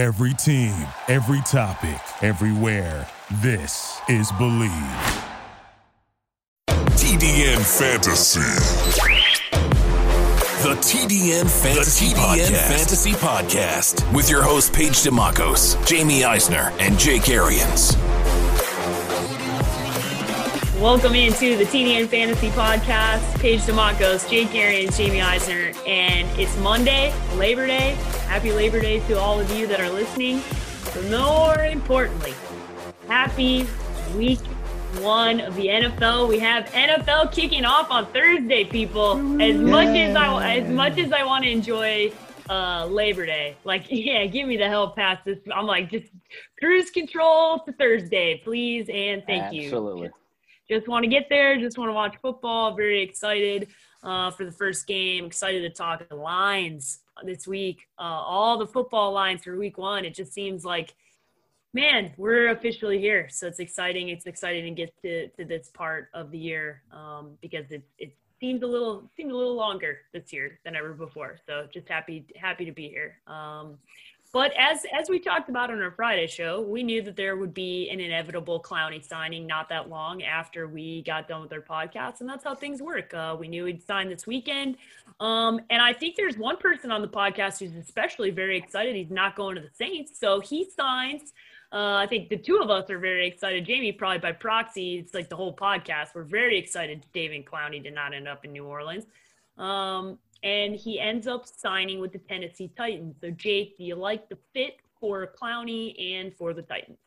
Every team, every topic, everywhere. This is Believe. TDN Fantasy. The TDN Fantasy, the TDN Podcast. Fantasy Podcast with your host Paige Demacos, Jamie Eisner, and Jake Arians. Welcome into the TDN Fantasy Podcast. Paige Demacos, Jake Arians, Jamie Eisner, and it's Monday, Labor Day. Happy Labor Day to all of you that are listening. But more importantly, happy week one of the NFL. We have NFL kicking off on Thursday, people. As much as I as much as I want to enjoy uh, Labor Day, like yeah, give me the hell pass this. I'm like just cruise control to Thursday, please and thank Absolutely. you. Absolutely. Just want to get there. Just want to watch football. Very excited uh, for the first game. Excited to talk lines this week. Uh, all the football lines for week one. It just seems like man, we're officially here. So it's exciting. It's exciting to get to, to this part of the year um, because it, it seems a little seemed a little longer this year than ever before. So just happy happy to be here. Um, but as as we talked about on our Friday show, we knew that there would be an inevitable Clowney signing not that long after we got done with our podcast, and that's how things work. Uh, we knew he'd sign this weekend, um, and I think there's one person on the podcast who's especially very excited. He's not going to the Saints, so he signs. Uh, I think the two of us are very excited. Jamie, probably by proxy, it's like the whole podcast. We're very excited David Clowney did not end up in New Orleans. Um, and he ends up signing with the Tennessee Titans. So, Jake, do you like the fit for Clowney and for the Titans?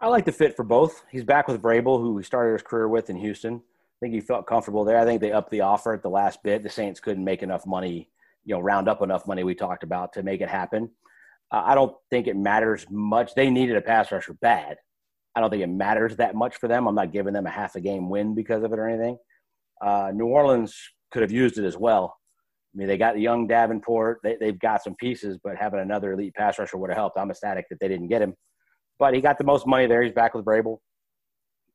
I like the fit for both. He's back with Vrabel, who he started his career with in Houston. I think he felt comfortable there. I think they upped the offer at the last bit. The Saints couldn't make enough money, you know, round up enough money we talked about to make it happen. Uh, I don't think it matters much. They needed a pass rusher bad. I don't think it matters that much for them. I'm not giving them a half a game win because of it or anything. Uh, New Orleans could have used it as well. I mean, they got the young Davenport. They, they've got some pieces, but having another elite pass rusher would have helped. I'm ecstatic that they didn't get him. But he got the most money there. He's back with Vrabel.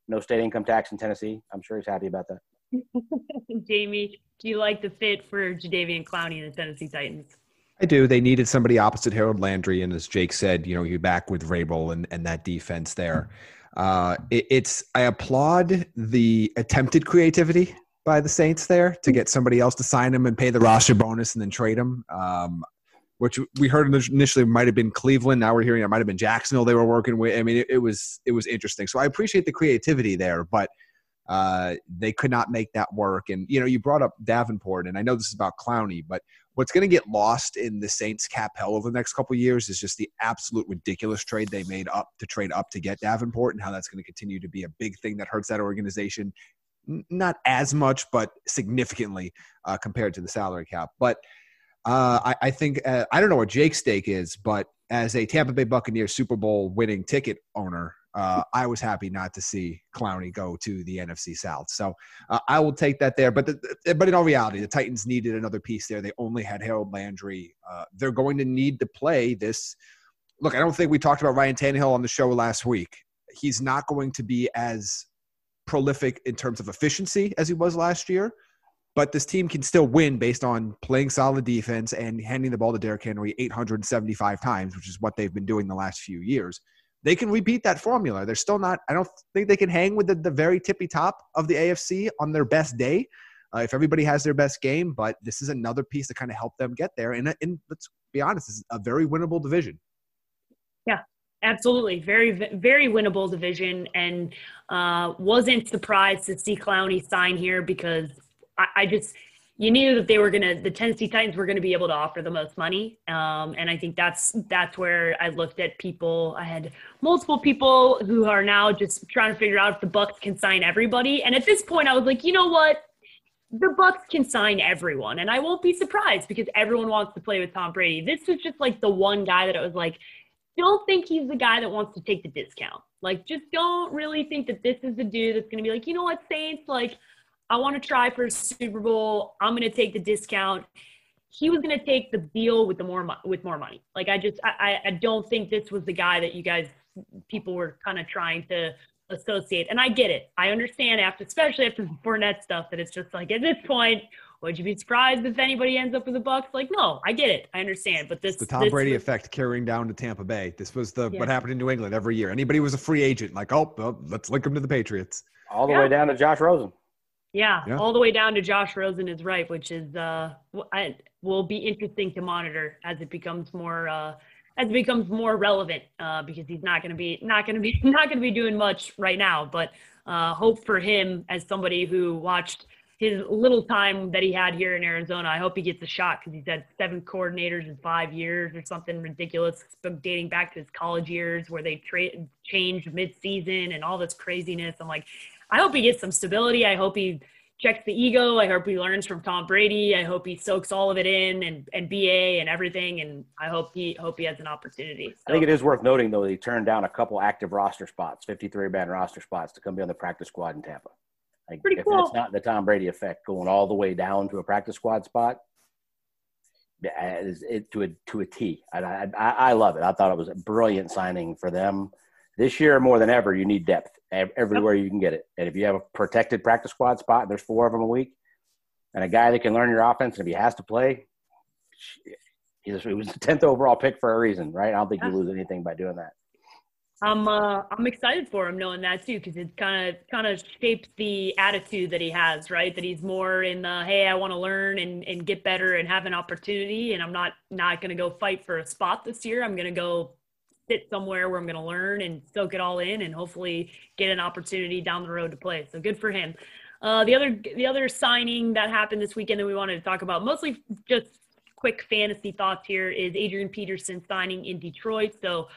No state income tax in Tennessee. I'm sure he's happy about that. Jamie, do you like the fit for Jadeveon Clowney and the Tennessee Titans? I do. They needed somebody opposite Harold Landry, and as Jake said, you know, you're back with Vrabel and, and that defense there. Uh, it, it's I applaud the attempted creativity by the Saints there to get somebody else to sign him and pay the roster bonus and then trade him. Um, which we heard initially might have been Cleveland. Now we're hearing it might have been Jacksonville they were working with. I mean, it, it was it was interesting. So I appreciate the creativity there, but uh, they could not make that work. And you know, you brought up Davenport, and I know this is about Clowney, but what's going to get lost in the Saints cap hell over the next couple years is just the absolute ridiculous trade they made up to trade up to get Davenport, and how that's going to continue to be a big thing that hurts that organization. Not as much, but significantly uh, compared to the salary cap. But uh, I, I, think uh, I don't know what Jake's stake is, but as a Tampa Bay Buccaneers Super Bowl winning ticket owner, uh, I was happy not to see Clowney go to the NFC South. So uh, I will take that there. But the, but in all reality, the Titans needed another piece there. They only had Harold Landry. Uh, they're going to need to play this. Look, I don't think we talked about Ryan Tannehill on the show last week. He's not going to be as prolific in terms of efficiency as he was last year. But this team can still win based on playing solid defense and handing the ball to Derrick Henry 875 times, which is what they've been doing the last few years they can repeat that formula. They're still not, I don't think they can hang with the, the very tippy top of the AFC on their best day. Uh, if everybody has their best game, but this is another piece to kind of help them get there. And, and let's be honest, is a very winnable division. Yeah, absolutely. Very, very winnable division. And uh, wasn't surprised to see Clowney sign here because I, I just – you knew that they were to the tennessee titans were to be able to offer the most money. Um, and i think that's that's where i looked at people. I had multiple people who are now just trying to figure out if the bucks can sign everybody. And at this point i was like you know what? The bucks can sign everyone. And i won't be surprised because everyone wants to play with tom brady. This was just like the one guy that i was like don't think he's the guy that wants to take the discount like just don't really think that this is the dude that's going to be like you know what saints like I want to try for a Super Bowl. I'm going to take the discount. He was going to take the deal with the more with more money. Like I just I I don't think this was the guy that you guys people were kind of trying to associate. And I get it. I understand after especially after the Fournette stuff that it's just like at this point would you be surprised if anybody ends up with the Bucs? Like, no, I get it, I understand, but this the Tom this Brady was- effect carrying down to Tampa Bay. This was the Yeah. what happened in New England every year. Anybody was a free agent, like, oh, well, let's link him to the Patriots. All the Yeah. way down to Josh Rosen. Yeah, Yeah. all the way down to Josh Rosen is right, which is uh, w- I, will be interesting to monitor as it becomes more uh, as it becomes more relevant uh, because he's not going to be not going to be not going to be doing much right now. But uh, hope for him as somebody who watched his little time that he had here in Arizona. I hope he gets a shot because he's had seven coordinators in five years or something ridiculous, dating back to his college years where they tra- changed mid-season and all this craziness. I'm like, I hope he gets some stability. I hope he checks the ego. I hope he learns from Tom Brady. I hope he soaks all of it in and, and BA and everything. And I hope he hope he has an opportunity. I think it is worth noting though that he turned down a couple active roster spots, 53 man roster spots to come be on the practice squad in Tampa. Like Pretty if cool. that's not the Tom Brady effect going all the way down to a practice squad spot, it to a to a T. I, I I I love it. I thought it was a brilliant signing for them. This year more than ever, you need depth ev- everywhere you can get it. And if you have a protected practice squad spot, and there's four of them a week, and a guy that can learn your offense, and if he has to play, he was, he was the tenth overall pick for a reason, right? I don't think you lose anything by doing that. I'm uh, I'm excited for him knowing that too because it kind of kind of shapes the attitude that he has, right? That he's more in the hey, I want to learn and, and get better and have an opportunity, and I'm not not going to go fight for a spot this year. I'm going to go sit somewhere where I'm going to learn and soak it all in, and hopefully get an opportunity down the road to play. So good for him. Uh, the other the other signing that happened this weekend that we wanted to talk about, mostly just quick fantasy thoughts here, is Adrian Peterson signing in Detroit. So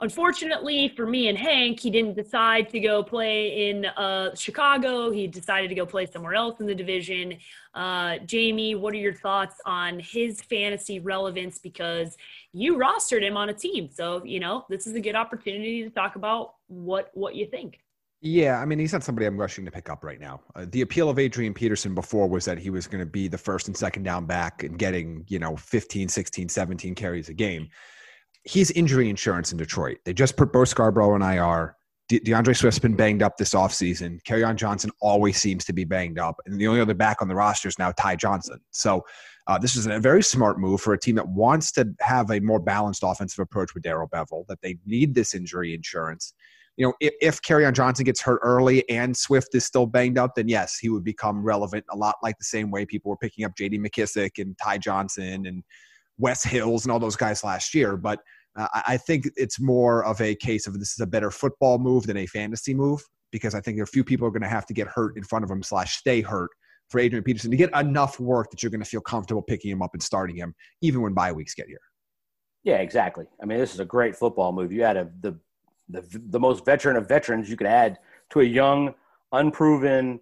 unfortunately for me and Hank, he didn't decide to go play in uh, Chicago. He decided to go play somewhere else in the division. Uh, Jamie, what are your thoughts on his fantasy relevance? Because you rostered him on a team, so you know this is a good opportunity to talk about what what you think. Yeah, I mean, he's not somebody I'm rushing to pick up right now. Uh, the appeal of Adrian Peterson before was that he was going to be the first and second down back and getting, you know, 15, 16, 17 carries a game. He's injury insurance in Detroit. They just put Bo Scarborough in IR. De- DeAndre Swift's been banged up this offseason. Kerryon Johnson always seems to be banged up. And the only other back on the roster is now Ty Johnson. So uh, this is a very smart move for a team that wants to have a more balanced offensive approach with Darrell Bevell, that they need this injury insurance you know, if, if Kerryon Johnson gets hurt early and Swift is still banged up, then yes, he would become relevant a lot like the same way people were picking up J.D. McKissic and Ty Johnson and Wes Hills and all those guys last year. But uh, I think it's more of a case of this is a better football move than a fantasy move because I think a few people are going to have to get hurt in front of him slash stay hurt for Adrian Peterson to get enough work that you're going to feel comfortable picking him up and starting him even when bye weeks get here. Yeah, exactly. I mean, this is a great football move. You had a, the the the most veteran of veterans you could add to a young, unproven.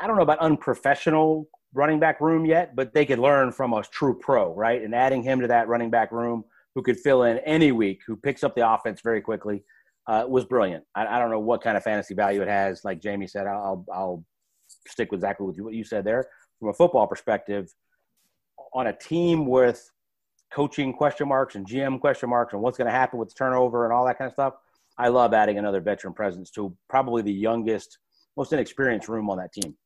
I don't know about unprofessional running back room yet, but they could learn from a true pro, right? And adding him to that running back room, who could fill in any week, who picks up the offense very quickly, uh, was brilliant. I, I, don't know what kind of fantasy value it has. Like Jamie said, I'll I'll stick with exactly what you said there. From a football perspective, on a team with coaching question marks and GM question marks and what's going to happen with turnover and all that kind of stuff. I love adding another veteran presence to probably the youngest, most inexperienced room on that team.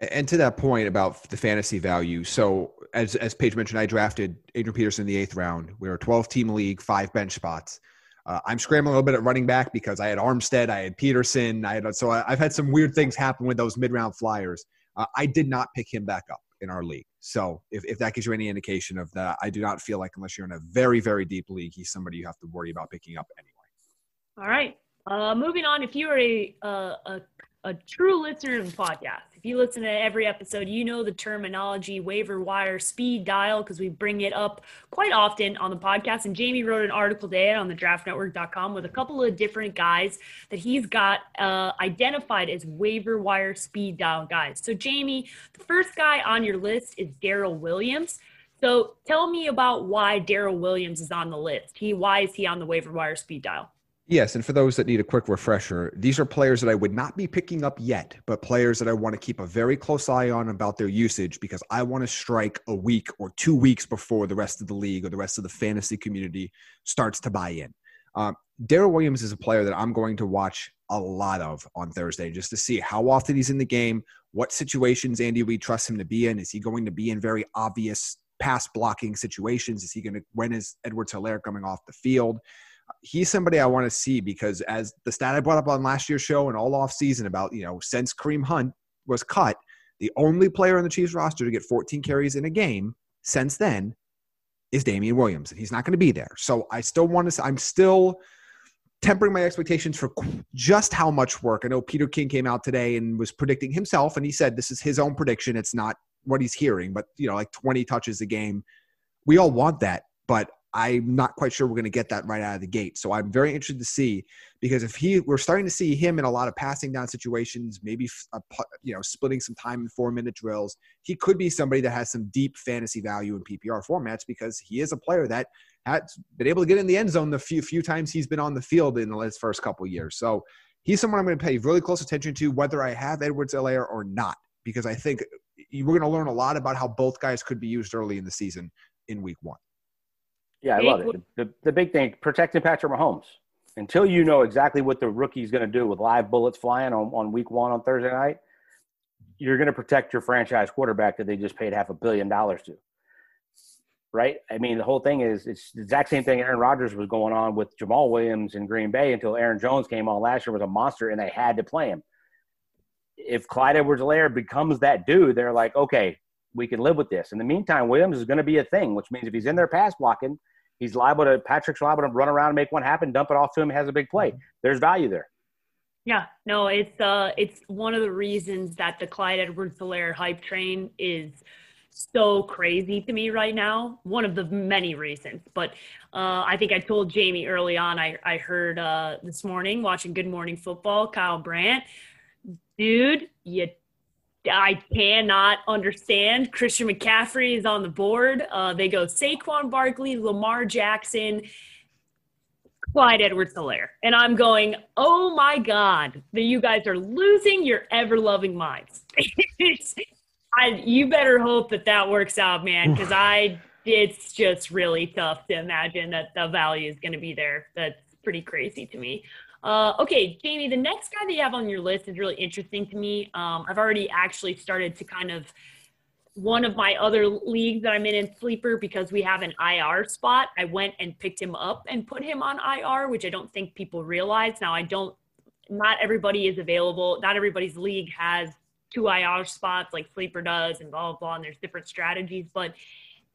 And to that point about the fantasy value, so as as Paige mentioned, I drafted Adrian Peterson in the eighth round. We were a 12 team league, five bench spots. Uh, I'm scrambling a little bit at running back because I had Armstead, I had Peterson, I had so I, have had some weird things happen with those mid round flyers. Uh, I did not pick him back up in our league. So if, if that gives you any indication of that, I do not feel like unless you're in a very, very deep league, he's somebody you have to worry about picking up anyway. All right. Uh, moving on, if you are a, uh, a a true listener of the podcast, if you listen to every episode, you know the terminology waiver wire speed dial because we bring it up quite often on the podcast. And Jamie wrote an article today on the draftnetwork.com with a couple of different guys that he's got uh, identified as waiver wire speed dial guys. So, Jamie, the first guy on your list is Darrel Williams. So, tell me about why Darrel Williams is on the list. He why is he on the waiver wire speed dial? Yes, and for those that need a quick refresher, these are players that I would not be picking up yet, but players that I want to keep a very close eye on about their usage because I want to strike a week or two weeks before the rest of the league or the rest of the fantasy community starts to buy in. Um, Darrel Williams is a player that I'm going to watch a lot of on Thursday, just to see how often he's in the game, what situations Andy Reid trusts him to be in. Is he going to be in very obvious pass blocking situations? Is he going to, when is Edwards Helaire coming off the field? He's somebody I want to see because as the stat I brought up on last year's show and all off season about, you know, since Kareem Hunt was cut, the only player on the Chiefs roster to get 14 carries in a game since then is Damien Williams, and he's not going to be there. So I still want to. I'm still tempering my expectations for just how much work. I know Peter King came out today and was predicting himself, and he said this is his own prediction. It's not what he's hearing, but you know, like 20 touches a game. We all want that, but I'm not quite sure we're going to get that right out of the gate. So I'm very interested to see because if he, we're starting to see him in a lot of passing down situations, maybe a, you know splitting some time in four minute drills. He could be somebody that has some deep fantasy value in PPR formats because he is a player that has been able to get in the end zone the few few times he's been on the field in the first couple years. So he's someone I'm going to pay really close attention to, whether I have Edwards Helaire or not, because I think we're going to learn a lot about how both guys could be used early in the season in Week One. Yeah, I love it. The, the big thing, protecting Patrick Mahomes. Until you know exactly what the rookie is going to do with live bullets flying on, on week one on Thursday night, you're going to protect your franchise quarterback that they just paid half a billion dollars to. Right? I mean, the whole thing is it's the exact same thing Aaron Rodgers was going on with Jamaal Williams in Green Bay until Aaron Jones came on last year was a monster and they had to play him. If Clyde Edwards Helaire becomes that dude, they're like, okay, we can live with this. In the meantime, Williams is going to be a thing, which means if he's in there pass blocking – He's liable to Patrick's liable to run around and make one happen, dump it off to him, has a big play. There's value there. Yeah, no, it's uh it's one of the reasons that the Clyde Edwards Helaire hype train is so crazy to me right now. One of the many reasons. But uh, I think I told Jamie early on, I, I heard uh, this morning watching Good Morning Football, Kyle Brandt, dude, you I cannot understand. Christian McCaffrey is on the board. Uh, they go Saquon Barkley, Lamar Jackson, Clyde Edwards Helaire. And I'm going, oh my God, that you guys are losing your ever loving minds. I, you better hope that that works out, man, because I it's just really tough to imagine that the value is going to be there. That's pretty crazy to me. Uh, okay, Jamie, the next guy that you have on your list is really interesting to me. Um, I've already actually started to kind of one of my other leagues that I'm in in sleeper because we have an IR spot. I went and picked him up and put him on IR, which I don't think people realize. Now, I don't. Not everybody is available. Not everybody's league has two IR spots like sleeper does, and blah blah blah. And there's different strategies, but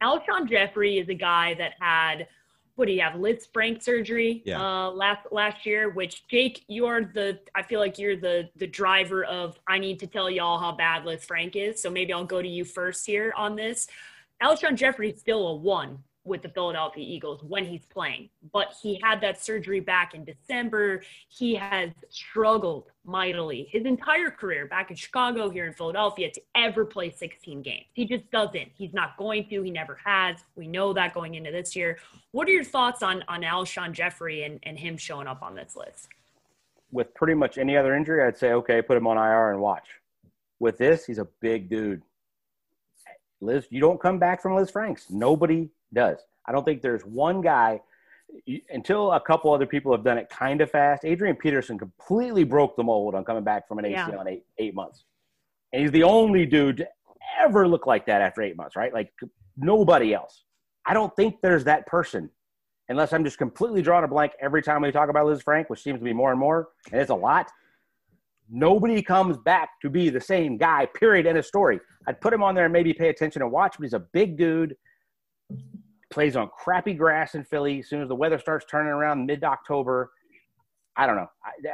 Alshon Jeffery is a guy that had what do you have Lisfranc surgery yeah. uh, last last year which jake you're the i feel like you're the the driver of i need to tell y'all how bad Lisfranc is so maybe i'll go to you first here on this Alshon Jeffery is still a one with the Philadelphia Eagles when he's playing. But he had that surgery back in December. He has struggled mightily his entire career back in Chicago, here in Philadelphia, to ever play 16 games. He just doesn't. He's not going to. He never has. We know that going into this year. What are your thoughts on, on Alshon Jeffery and, and him showing up on this list? With pretty much any other injury, I'd say, okay, put him on IR and watch. With this, he's a big dude. Liz, you don't come back from Lisfranc's. Nobody does. I don't think there's one guy until a couple other people have done it kind of fast. Adrian Peterson completely broke the mold on coming back from an ACL yeah. in eight, eight months. And he's the only dude to ever look like that after eight months, right? Like nobody else. I don't think there's that person unless I'm just completely drawing a blank every time we talk about Lisfranc, which seems to be more and more, and it's a lot. Nobody comes back to be the same guy, period, in a story. I'd put him on there and maybe pay attention and watch, but he's a big dude plays on crappy grass in Philly. As soon as the weather starts turning around mid October, I don't know.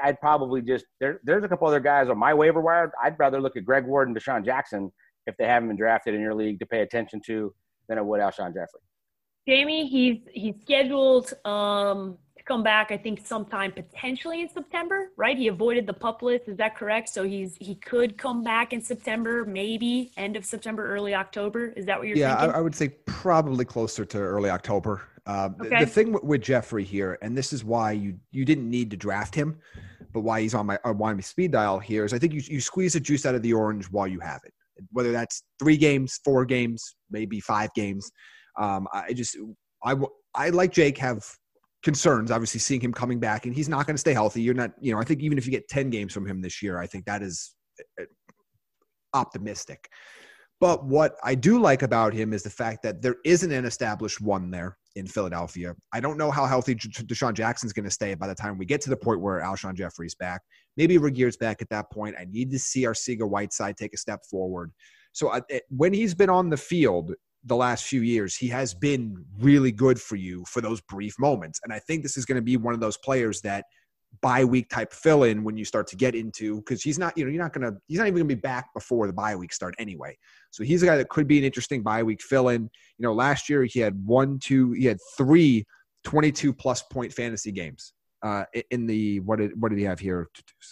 I, would probably just there, there's a couple other guys on my waiver wire. I'd rather look at Greg Ward and DeSean Jackson if they haven't been drafted in your league to pay attention to than I would Alshon Jeffery. Jamie, he's he's scheduled um, come back, I think, sometime potentially in September, right? He avoided the pup list. Is that correct? So he's he could come back in September, maybe end of September, early October. Is that what you're yeah, thinking? I, I would say probably closer to early October. Uh, okay. the, the thing with Jeffery here, and this is why you you didn't need to draft him, but why he's on my on my speed dial here is I think you you squeeze the juice out of the orange while you have it, whether that's three games, four games, maybe five games. Um, I just I I like Jake have concerns. Obviously, seeing him coming back, and he's not going to stay healthy. You're not, you know, I think even if you get ten games from him this year, I think that is uh, optimistic. But what I do like about him is the fact that there isn't an established one there in Philadelphia. I don't know how healthy DeSean Jackson's going to stay by the time we get to the point where Alshon Jeffery's back. Maybe Reagor's back at that point. I need to see our Arcega Whiteside take a step forward. So I, it, when he's been on the field the last few years, he has been really good for you for those brief moments. And I think this is going to be one of those players that – bye week type fill in when you start to get into because he's not you know you're not gonna he's not even gonna be back before the bye week start anyway. So he's a guy that could be an interesting bye week fill in you know last year he had one two he had three 22 plus point fantasy games uh in the what did what did he have here?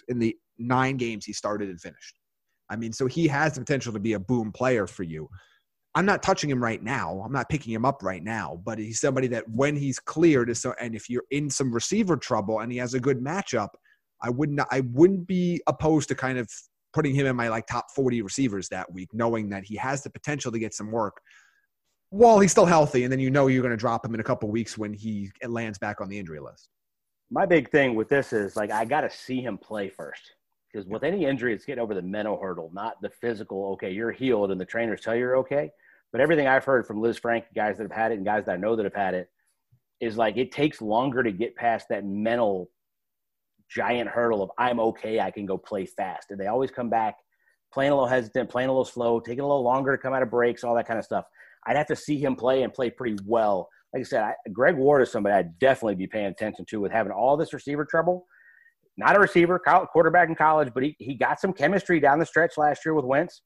In the nine games he started and finished. I mean so he has the potential to be a boom player for you I'm not touching him right now. I'm not picking him up right now, but he's somebody that when he's cleared so and if you're in some receiver trouble and he has a good matchup, I wouldn't I wouldn't be opposed to kind of putting him in my like top 40 receivers that week, knowing that he has the potential to get some work while he's still healthy, and then you know you're going to drop him in a couple weeks when he lands back on the injury list. My big thing with this is like I got to see him play first because with any injury, it's getting over the mental hurdle, not the physical. Okay, you're healed, and the trainers tell you you're okay. But everything I've heard from Lisfranc, guys that have had it, and guys that I know that have had it, is like it takes longer to get past that mental giant hurdle of I'm okay, I can go play fast. And they always come back playing a little hesitant, playing a little slow, taking a little longer to come out of breaks, all that kind of stuff. I'd have to see him play and play pretty well. Like I said, I, Greg Ward is somebody I'd definitely be paying attention to with having all this receiver trouble not a receiver, quarterback in college, but he, he got some chemistry down the stretch last year with Wentz.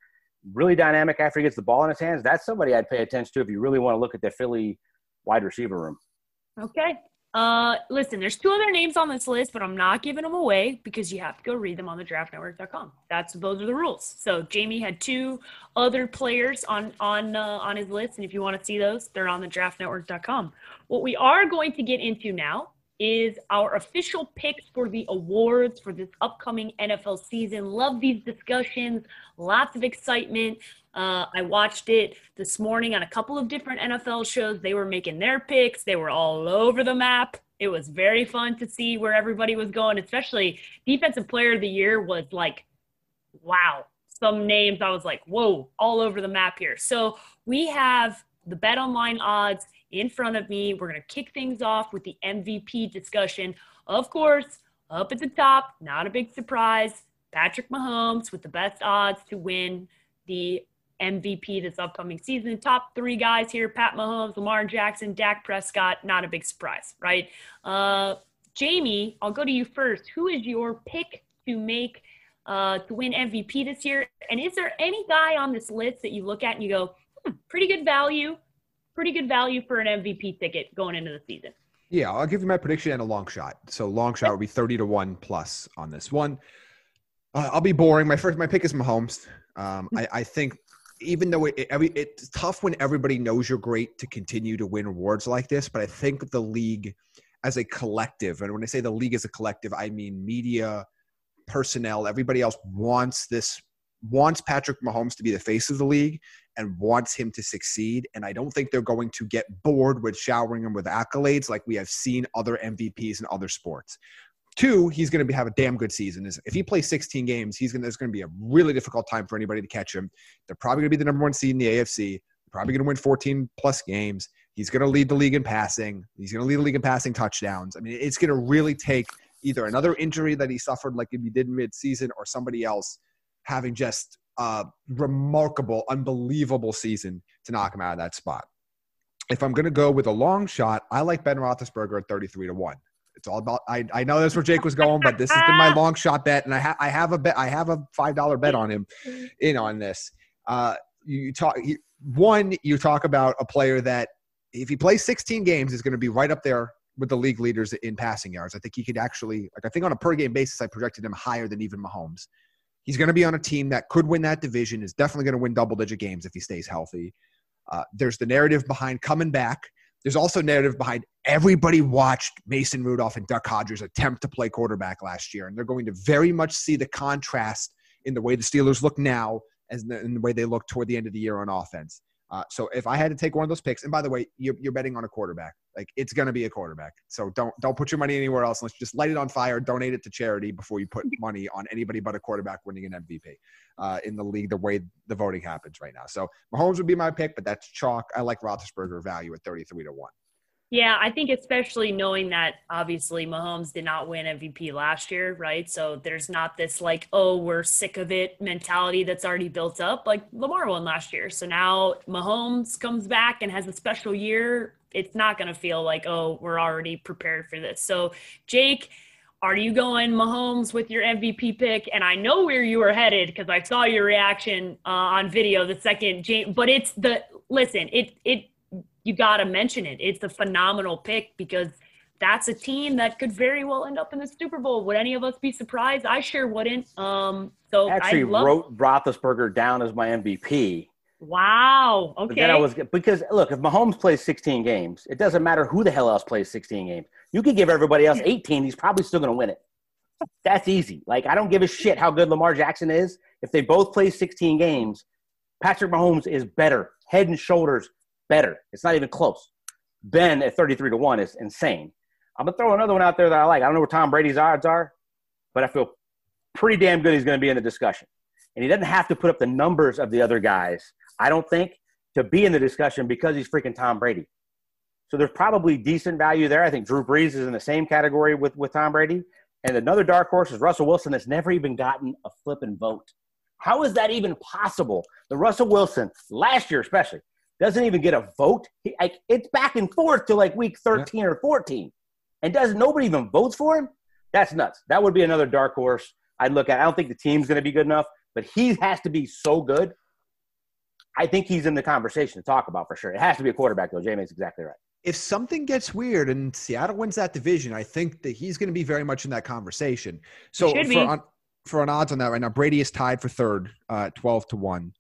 Really dynamic after he gets the ball in his hands. That's somebody I'd pay attention to if you really want to look at the Philly wide receiver room. Okay. Uh, listen, there's two other names on this list, but I'm not giving them away because you have to go read them on the draftnetwork.com. That's those are the rules. So Jamie had two other players on on uh, on his list, and if you want to see those, they're on the draftnetwork.com. What we are going to get into now is our official picks for the awards for this upcoming NFL season. Love these discussions, lots of excitement. Uh, I watched it this morning on a couple of different NFL shows. They were making their picks, they were all over the map. It was very fun to see where everybody was going, especially Defensive Player of the Year was like, wow. Some names I was like, whoa, all over the map here. So we have the Bet Online odds in front of me. We're going to kick things off with the MVP discussion. Of course, up at the top, not a big surprise, Patrick Mahomes with the best odds to win the MVP this upcoming season. Top three guys here Pat Mahomes, Lamar Jackson, Dak Prescott. Not a big surprise, right? Uh, Jamie, I'll go to you first. Who is your pick to make uh, to win MVP this year? And is there any guy on this list that you look at and you go, hmm, pretty good value, pretty good value for an MVP ticket going into the season. Yeah, I'll give you my prediction and a long shot. So long shot would be thirty to one plus on this one. Uh, I'll be boring. My first, my pick is Mahomes. Um, I, I think even though it, it, it's tough when everybody knows you're great to continue to win awards like this, but I think the league as a collective, and when I say the league as a collective, I mean media, personnel, everybody else wants this wants Patrick Mahomes to be the face of the league and wants him to succeed. And I don't think they're going to get bored with showering him with accolades like we have seen other MVPs in other sports. Two, he's going to have a damn good season. If he plays 16 games, he's going to, there's going to be a really difficult time for anybody to catch him. They're probably going to be the number one seed in the AFC. Probably going to win 14 plus games. He's going to lead the league in passing. He's going to lead the league in passing touchdowns. I mean, it's going to really take either another injury that he suffered, like if he did mid-season, or somebody else having just a remarkable, unbelievable season to knock him out of that spot. If I'm going to go with a long shot, I like Ben Roethlisberger at 33 to one. It's all about. I, I know that's where Jake was going, but this has been my long shot bet, and I, ha- I have a bet. I have a five dollar bet on him, in on this. Uh, you talk one. You talk about a player that if he plays 16 games is going to be right up there with the league leaders in passing yards. I think he could actually, like, I think on a per game basis, I projected him higher than even Mahomes. He's going to be on a team that could win that division, is definitely going to win double digit games if he stays healthy. Uh, there's the narrative behind coming back. There's also narrative behind everybody watched Mason Rudolph and Duck Hodges attempt to play quarterback last year, and they're going to very much see the contrast in the way the Steelers look now as in the way they look toward the end of the year on offense. Uh, so if I had to take one of those picks, and by the way, you're, you're betting on a quarterback. Like it's going to be a quarterback. So don't don't put your money anywhere else. unless you just light it on fire. Donate it to charity before you put money on anybody but a quarterback winning an MVP uh, in the league. The way the voting happens right now. So Mahomes would be my pick, but that's chalk. I like Roethlisberger value at 33 to one. Yeah, I think especially knowing that obviously Mahomes did not win MVP last year, right? So there's not this like, oh, we're sick of it mentality that's already built up. Like Lamar won last year. So now Mahomes comes back and has a special year. It's not going to feel like, oh, we're already prepared for this. So, Jake, are you going Mahomes with your MVP pick? And I know where you were headed because I saw your reaction uh, on video the second James, but it's the listen, it, it, you got to mention it. It's a phenomenal pick because that's a team that could very well end up in the Super Bowl. Would any of us be surprised? I sure wouldn't. Um, so I actually I love- wrote Roethlisberger down as my MVP. Wow. But then I Okay. was because look, if Mahomes plays 16 games, it doesn't matter who the hell else plays 16 games. You could give everybody else 18, he's probably still going to win it. That's easy. Like I don't give a shit how good Lamar Jackson is. If they both play 16 games, Patrick Mahomes is better, head and shoulders better. It's not even close. Ben at 33 to 1 is insane. I'm going to throw another one out there that I like. I don't know where Tom Brady's odds are, but I feel pretty damn good he's going to be in the discussion. And he doesn't have to put up the numbers of the other guys, I don't think, to be in the discussion because he's freaking Tom Brady. So there's probably decent value there. I think Drew Brees is in the same category with, with Tom Brady. And another dark horse is Russell Wilson that's never even gotten a flipping vote. How is that even possible? The Russell Wilson, last year especially, doesn't even get a vote. He, like, it's back and forth to like week 13 or 14. And does nobody even votes for him? That's nuts. That would be another dark horse I'd look at. I don't think the team's going to be good enough, but he has to be so good. I think he's in the conversation to talk about for sure. It has to be a quarterback, though. Jamie's exactly right. if something gets weird and Seattle wins that division, I think that he's going to be very much in that conversation. So for, on, for an odds on that right now, Brady is tied for third, uh, twelve to one.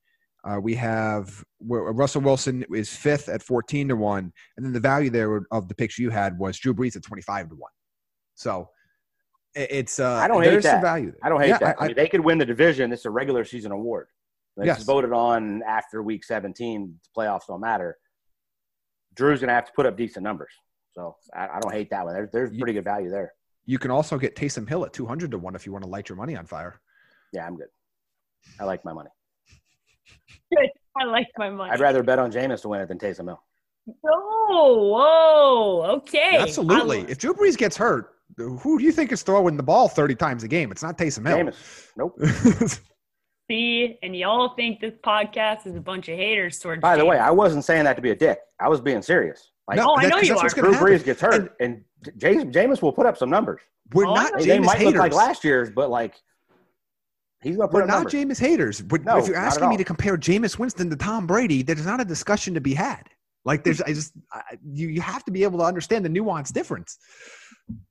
Uh, we have where- Russell Wilson is fifth at fourteen to one, and then the value there of the picture you had was Drew Brees at twenty five to one. So it's uh, I don't hate that. value there. I don't hate Yeah, that. I, I- mean, they could win the division. It's a regular season award. It's Yes. voted on after week 17. The playoffs don't matter. Drew's going to have to put up decent numbers. So I, I don't hate that one. There's, there's pretty good value there. you can also get Taysom Hill at two hundred to one if you want to light your money on fire. Yeah, I'm good. I like my money. I like my money. I'd rather bet on Jameis to win it than Taysom Hill. Oh, whoa. Okay. Absolutely. I- if Drew Brees gets hurt, who do you think is throwing the ball thirty times a game? It's not Taysom Hill. Jameis. Nope. see, and y'all think this podcast is a bunch of haters towards By the way, I wasn't saying that to be a dick. I was being serious. Like, Oh, I know you that's are. gonna Drew happen. Brees gets hurt, and, James, Jameis will put up some numbers. We're Oh, not know. They Jameis might haters. look like last year's, but like he's gonna put We're not numbers. Jameis haters. But No, if you're asking me to compare Jameis Winston to Tom Brady, there's not a discussion to be had. Like there's, I just, I, you you have to be able to understand the nuance difference.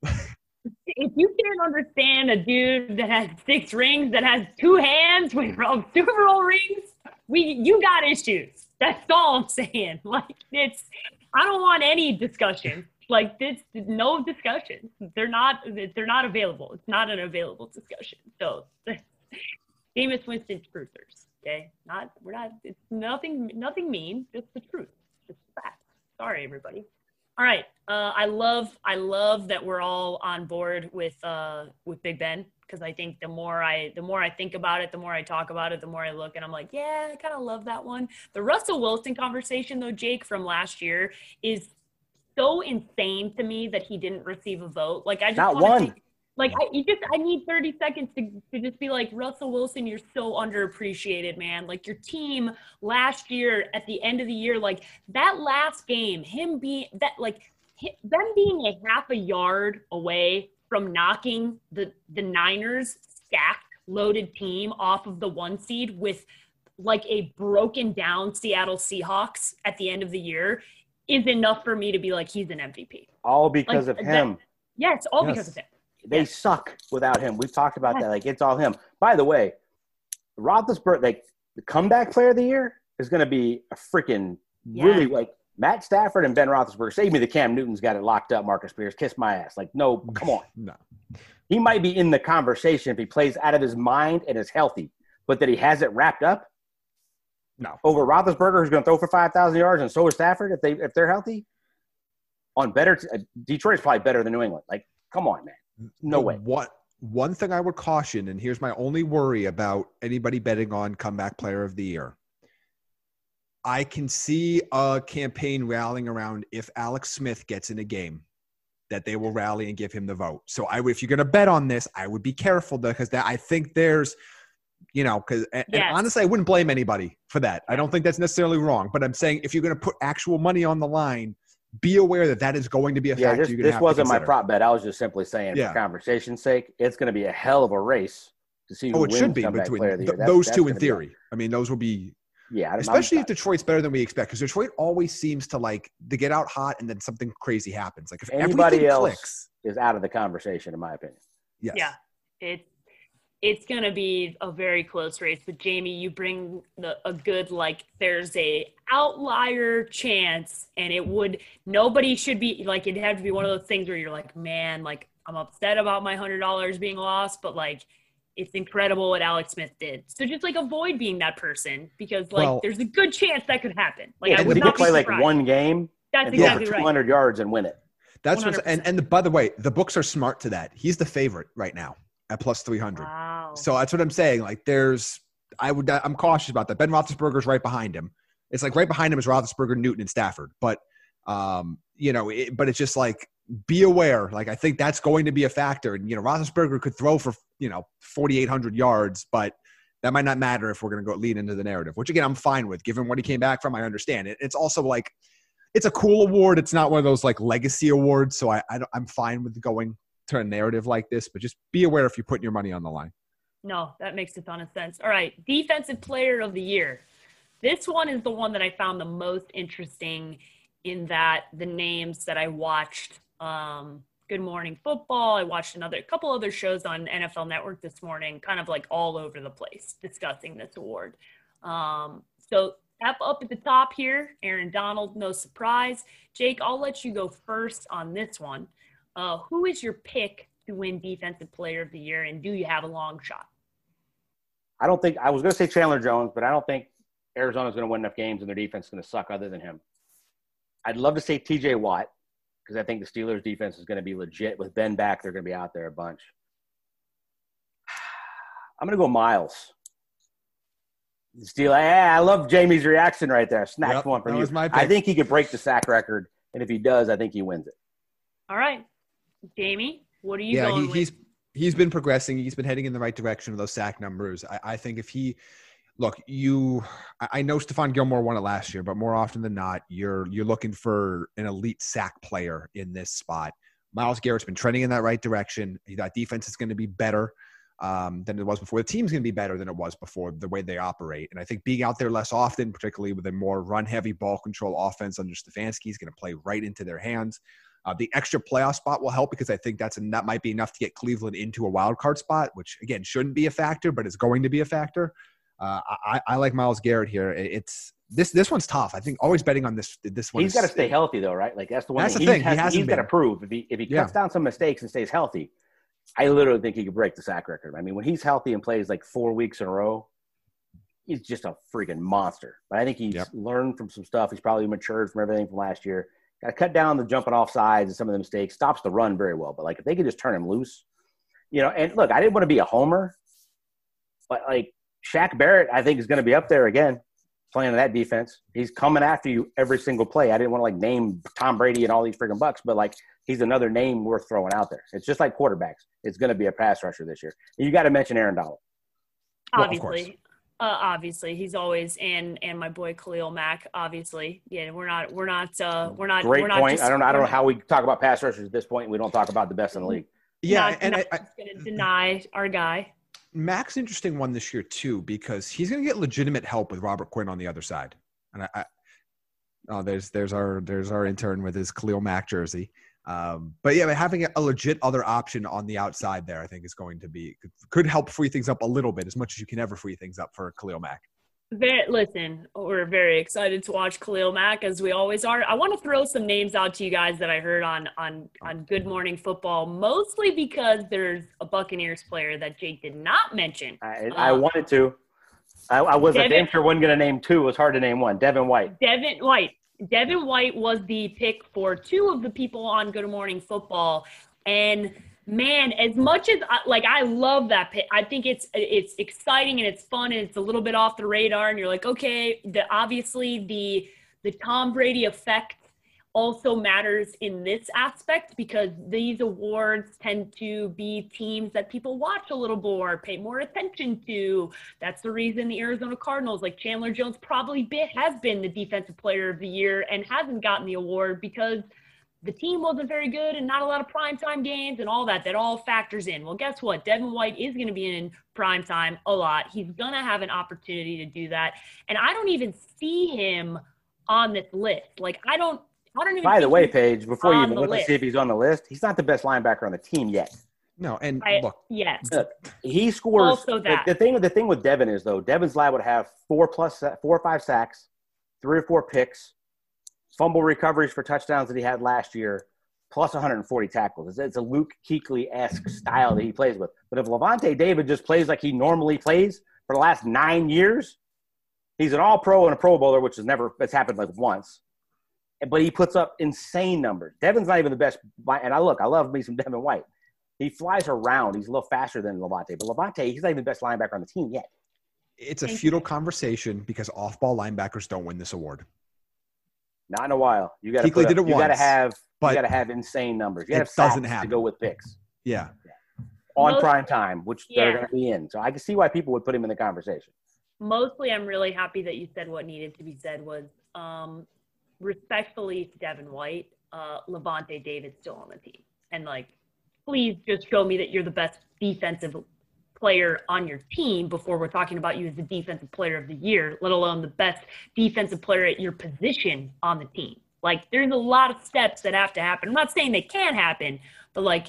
if you can't understand a dude that has six rings, that has two hands with Super Bowl rings, we you got issues. That's all I'm saying. Like it's, I don't want any discussion. Like this, no discussion. They're not. They're not available. It's not an available discussion. So, Jameis Winston truthers. Okay, not we're not. It's nothing. Nothing mean. Just the truth. Just facts. Sorry, everybody. All right. Uh, I love I love that we're all on board with uh, with Big Ben because I think the more I the more I think about it, the more I talk about it, the more I look and I'm like, yeah, I kind of love that one. The Russell Wilson conversation though, Jake from last year is so insane to me that he didn't receive a vote. Like I just Not one. take- like I, you just, I need 30 seconds to, to just be like Russell Wilson. You're so underappreciated, man. Like your team last year at the end of the year, like that last game, him being that, like them being a half a yard away from knocking the the Niners stacked loaded team off of the one seed with like a broken down Seattle Seahawks at the end of the year is enough for me to be like he's an MVP. All because Like, of that- him. Yes, all Yes. because of him. They Yes. suck without him. We've talked about that. Like it's all him. By the way, Roethlisberger, like the comeback player of the year, is going to be a freaking Yeah. really like Matt Stafford and Ben Roethlisberger. Save me the Cam Newton's got it locked up. Marcus Spears, kiss my ass. Like no, come on. No. He might be in the conversation if he plays out of his mind and is healthy, but that he has it wrapped up. No. Over Roethlisberger, who's going to throw for five thousand yards, and so is Stafford if they if they're healthy. On better, uh, Detroit's probably better than New England. Like, come on, man. No way. What one thing I would caution, and here's my only worry about anybody betting on comeback player of the year. I can see a campaign rallying around if Alex Smith gets in a game, that they will rally and give him the vote. So I, if you're going to bet on this, I would be careful because that I think there's, you know, and, and Yes. honestly, I wouldn't blame anybody for that. I don't think that's necessarily wrong, but I'm saying if you're going to put actual money on the line, be aware that that is going to be a Yeah, factor. this, you're this have wasn't my prop bet. I was just simply saying, Yeah. for conversation's sake, it's going to be a hell of a race to see oh, who Oh, it wins should be between player of the th- year. That's- those that's two in gonna be- theory. I mean, those will be yeah, I'm- I'm especially if. Detroit's better than we expect because Detroit always seems to like to get out hot and then something crazy happens. Like if Anybody else- clicks, is out of the conversation, in my opinion. yes. Yeah, it it's gonna be a very close race. But Jamie, you bring the, a good like there's a outlier chance, and it would nobody should be like it'd have to be one of those things where you're like, man, like I'm upset about my hundred dollars being lost, but like it's incredible what Alex Smith did. So just like avoid being that person because like Well- there's a good chance that could happen. Like yeah, I would he not could play be like one game That's and exactly for right. 200 yards and win it. That's what's and and the, by the way, the books are smart to that. He's the favorite right now at plus three hundred. Wow. So that's what I'm saying. Like there's, I would, I'm cautious about that. Ben Roethlisberger's right behind him. It's like right behind him is Roethlisberger, Newton, and Stafford. But, um, you know, it, but it's just like be aware. Like I think that's going to be a factor. And you know, Roethlisberger could throw for you know 4,800 yards, but that might not matter if we're going to go lead into the narrative. Which again, I'm fine with, given what he came back from. I understand it. It's also like. It's a cool award. It's not one of those like legacy awards, so I, I I'm fine with going to a narrative like this. But just be aware if you're putting your money on the line. No, that makes a ton of sense. All right, defensive player of the year. This one is the one that I found the most interesting in that the names that I watched um, Good Morning Football, I watched another a couple other shows on NFL Network this morning, kind of like all over the place discussing this award. Um, so up up at the top here, Aaron Donald, no surprise. Jake, I'll let you go first on this one. Uh, who is your pick to win Defensive Player of the Year, and do you have a long shot? I don't think I was going to say Chandler Jones, but I don't think Arizona's going to win enough games and their defense is going to suck other than him. I'd love to say TJ Watt because I think the Steelers' defense is going to be legit. With Ben back, they're going to be out there a bunch. I'm going to go Myles. Steel. Yeah, I love Jamie's reaction right there. Snatched Yep, one from you. my I think he could break the sack record, and if he does, I think he wins it. All right, Jamie, what are you yeah, going he, with? he's he's been progressing. He's been heading in the right direction with those sack numbers. I, I think if he look, you, I know Stephon Gilmore won it last year, but more often than not, you're you're looking for an elite sack player in this spot. Myles Garrett's been trending in that right direction. That defense is going to be better um, than it was before. The team's going to be better than it was before. The way they operate, and I think being out there less often, particularly with a more run-heavy ball control offense under Stefanski, is going to play right into their hands. Uh, the extra playoff spot will help because I think that's that might be enough to get Cleveland into a wild card spot, which again shouldn't be a factor, but it's going to be a factor. Uh, I, I like Myles Garrett here. It's this this one's tough. I think always betting on this this one. He's got to stay healthy, though, right? Like that's the one That's thing. the thing. He Has, hasn't he's got to prove if he if he Yeah. cuts down some mistakes and stays healthy. I literally think he could break the sack record. I mean, when he's healthy and plays like four weeks in a row, he's just a freaking monster. But I think he's Yep. learned from some stuff. He's probably matured from everything from last year. Got to cut down the jumping off sides and some of the mistakes. Stops the run very well. But like if they could just turn him loose, you know. And look, I didn't want to be a homer, but like Shaq Barrett, I think is going to be up there again playing that defense. He's coming after you every single play. I didn't want to like name Tom Brady and all these freaking bucks, but like he's another name worth throwing out there. It's just like quarterbacks. It's going to be a pass rusher this year. And you got to mention Aaron Donald. Well, obviously. Uh, obviously, he's always and and my boy Khalil Mack. Obviously, yeah, we're not we're not uh, we're not Great we're not point. just- I don't know. I don't know how we talk about pass rushers at this point. We don't talk about the best in the league. yeah, not, and not I, I, just gonna deny our guy. Mack's interesting one this year too because he's going to get legitimate help with Robert Quinn on the other side. And I, I oh, there's there's our there's our intern with his Khalil Mack jersey. Um, but yeah, but having a legit other option on the outside there, I think is going to be could, could help free things up a little bit, as much as you can ever free things up for Khalil Mack. Very, listen, we're very excited to watch Khalil Mack as we always are. I want to throw some names out to you guys that I heard on on on Good Morning Football, mostly because there's a Buccaneers player that Jake did not mention. I, I Uh, wanted to. I, I was Devin- damn sure wasn't going to name two. It was hard to name one. Devin White. Devin White. Devin White was the pick for two of the people on Good Morning Football, and man, as much as I, like I love that pick, I think it's it's exciting and it's fun and it's a little bit off the radar, and you're like, okay, the obviously the the Tom Brady effect also matters in this aspect because these awards tend to be teams that people watch a little more, pay more attention to. That's the reason the Arizona Cardinals, like Chandler Jones, probably bit, has been the defensive player of the year and hasn't gotten the award because the team wasn't very good and not a lot of primetime games and all that. That all factors in. Well, guess what? Devin White is going to be in primetime a lot. He's going to have an opportunity to do that. And I don't even see him on this list. Like, I don't. I don't even By the way, he's Paige, before you even the look to list. see if he's on the list, he's not the best linebacker on the team yet. No, and I- look, Yes. Look, he scores. Also the- that. The, thing, the thing with Devin is though, Devin's lab would have four plus, four or five sacks, three or four picks, fumble recoveries for touchdowns that he had last year, plus 140 tackles. It's, it's a Luke Kuechly esque style that he plays with. But if Lavonte David just plays like he normally plays for the last nine years, he's an All Pro and a Pro Bowler, which has never it's happened like once. But he puts up insane numbers. Devin's not even the best. And I look, I love me some Devin White. He flies around. He's a little faster than Lavonte. But Lavonte, he's not even the best linebacker on the team yet. it's a Thank futile you. conversation because off-ball linebackers don't win this award. Not in a while. You got to did it You got to have. but you got to have insane numbers. You it got to have doesn't sacks happen. to go with picks Yeah, on Most- prime time, which they're going to be in. So I can see why people would put him in the conversation. mostly I'm really happy that you said what needed to be said was um, respectfully to Devin White, uh, Lavonte David's still on the team. And like, please just show me that you're the best defensive player on your team before we're talking about you as the defensive player of the year, let alone the best defensive player at your position on the team. Like, there's a lot of steps that have to happen. I'm not saying they can't happen, but like,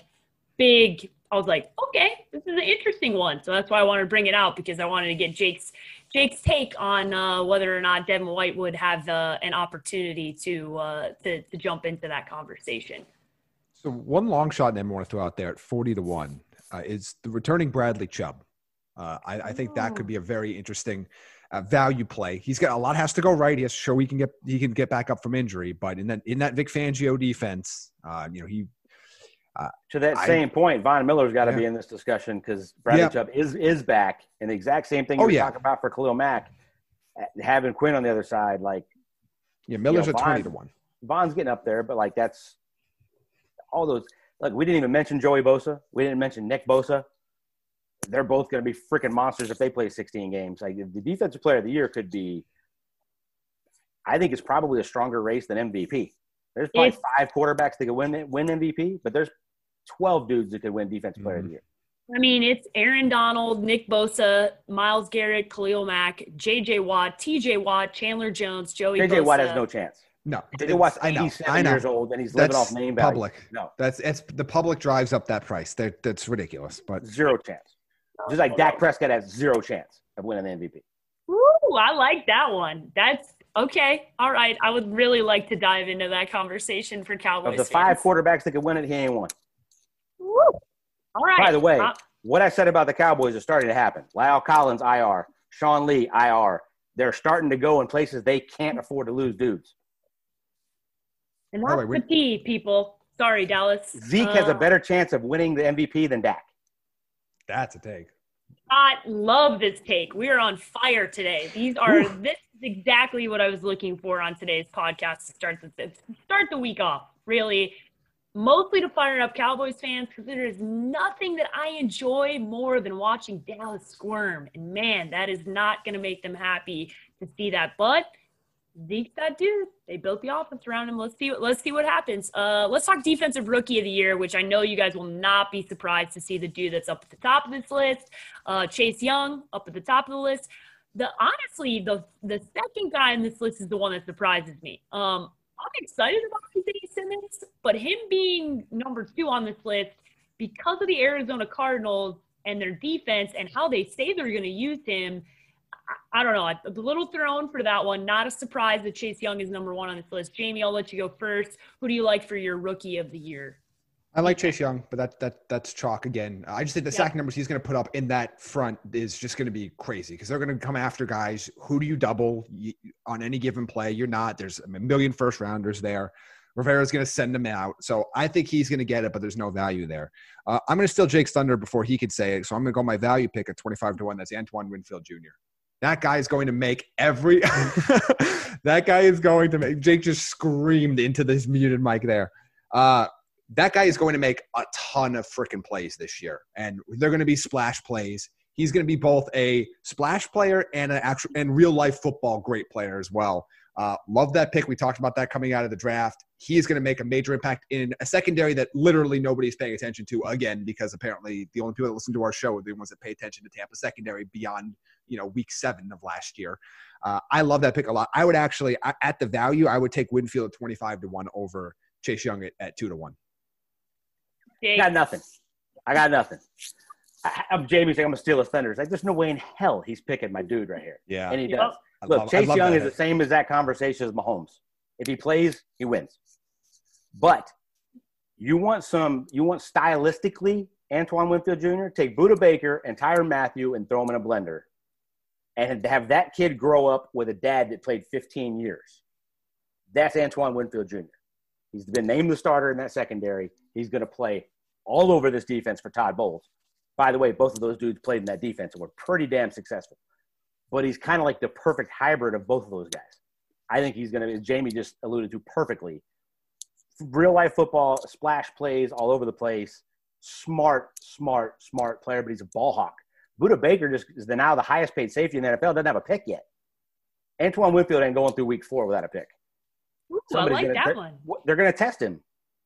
big. I was like, okay, this is an interesting one. So that's why I wanted to bring it out because I wanted to get Jake's Jake's take on uh, whether or not Devin White would have uh, an opportunity to, uh, to to jump into that conversation. So one long shot name I want to throw out there at forty to one uh, is the returning Bradley Chubb. Uh, I, I think that could be a very interesting uh, value play. He's got a lot has to go right. He has to show he can get he can get back up from injury. But in that in that Vic Fangio defense, you know he To that I- same point, Von Miller's got to Yeah. be in this discussion because Bradley Yeah. Chubb is is back, and the exact same thing Oh, you were yeah. talking about for Khalil Mack, uh, having Quinn on the other side. Like yeah Miller's know, at twenty Von- to one. Von's getting up there, but like that's all those. Like we didn't even mention Joey Bosa. We didn't mention Nick Bosa. They're both going to be freaking monsters if they play 16 games. Like the defensive player of the year could be. I think it's probably a stronger race than MVP. There's probably It's- five quarterbacks that could win win MVP, but there's 12 dudes that could win defensive player of the mm-hmm. year. I mean, it's Aaron Donald, Nick Bosa, Myles Garrett, Khalil Mack, J.J. Watt, T.J. Watt, Chandler Jones, Joey JJ Bosa. Watt has no chance. No, JJ Watt's I know, 87 I know. years old and he's living That's off name value. public. No, That's it's the public drives up that price. That that's ridiculous. But zero chance. Just like Dak Prescott has zero chance of winning the MVP. Ooh, I like that one. That's okay. All right. I would really like to dive into that conversation for Cowboys. Of the five quarterbacks that could win it, he ain't one. Woo. All right. By the way, Uh, what I said about the Cowboys is starting to happen. La'el Collins, IR. Sean Lee, IR. They're starting to go in places they can't afford to lose dudes. and By the that's way, the key, people. Sorry, Dallas. Zeke has a Uh, better chance of winning the MVP than Dak. that's a take. I love this take. We are on fire today. These are this is exactly what I was looking for on today's podcast to start the start the week off. Really, mostly to fire up Cowboys fans because there is nothing that I enjoy more than watching Dallas squirm. And man, that is not going to make them happy to see that. But Zeke's that dude. They built the offense around him. Let's see. What, let's see what happens. Uh, let's talk defensive rookie of the year, which I know you guys will not be surprised to see the dude that's up at the top of this list. Uh, Chase Young up at the top of the list. The honestly, the the second guy on this list is the one that surprises me. Um, I'm excited about Isaiah Simmons, but him being number two on this list because of the Arizona Cardinals and their defense and how they say they're going to use him. I, I don't know. I'm a little thrown for that one. Not a surprise that Chase Young is number one on this list. Jamie, I'll let you go first. Who do you like for your rookie of the year? I like Chase Young, but that that that's chalk again. I just think the Yep. sack numbers he's going to put up in that front is just going to be crazy because they're going to come after guys. Who do you double you, on any given play? You're not. There's a million first rounders there. Rivera's going to send them out, so I think he's going to get it, but there's no value there. Uh, I'm going to steal Jake's thunder before he could say it, so I'm going to go my value pick at 25 to one. That's Antoine Winfield Jr. That guy is going to make every. that guy is going to make. Jake just screamed into this muted mic there. Uh, that guy is going to make a ton of freaking plays this year, and they're going to be splash plays. He's going to be both a splash player and an actual and real life football great player as well. Uh, love that pick. We talked about that coming out of the draft. He's going to make a major impact in a secondary that literally nobody's paying attention to again because apparently the only people that listen to our show are the ones that pay attention to Tampa secondary beyond you know week seven of last year. Uh, I love that pick a lot. I would actually at the value I would take Winfield at twenty five to one over Chase Young at, at two to one. I Jake, got nothing. I got nothing. I, I'm Jamie's saying I'm gonna steal his thunder. It's like there's no way in hell he's picking my dude right here, Yeah, and he does. I Look, love- Chase Young that is the same as that conversation as Mahomes. If he plays, he wins. But you want some, you want stylistically Antoine Winfield Jr. Take Budda Baker and Tyrann Mathieu and throw them in a blender, and have that kid grow up with a dad that played 15 years. That's Antoine Winfield Jr. He's been named the starter in that secondary. He's going to play all over this defense for Todd Bowles. By the way, both of those dudes played in that defense and were pretty damn successful. But he's kind of like the perfect hybrid of both of those guys. I think he's going to, as Jamie just alluded to perfectly, real life football, splash plays all over the place. Smart, smart, smart player, but he's a ball hawk. Budda Baker just is the now the highest paid safety in the NFL. Doesn't have a pick yet. Antoine Winfield ain't going through week four without a pick. Ooh, I like gonna- that they're- one. They're going to test him.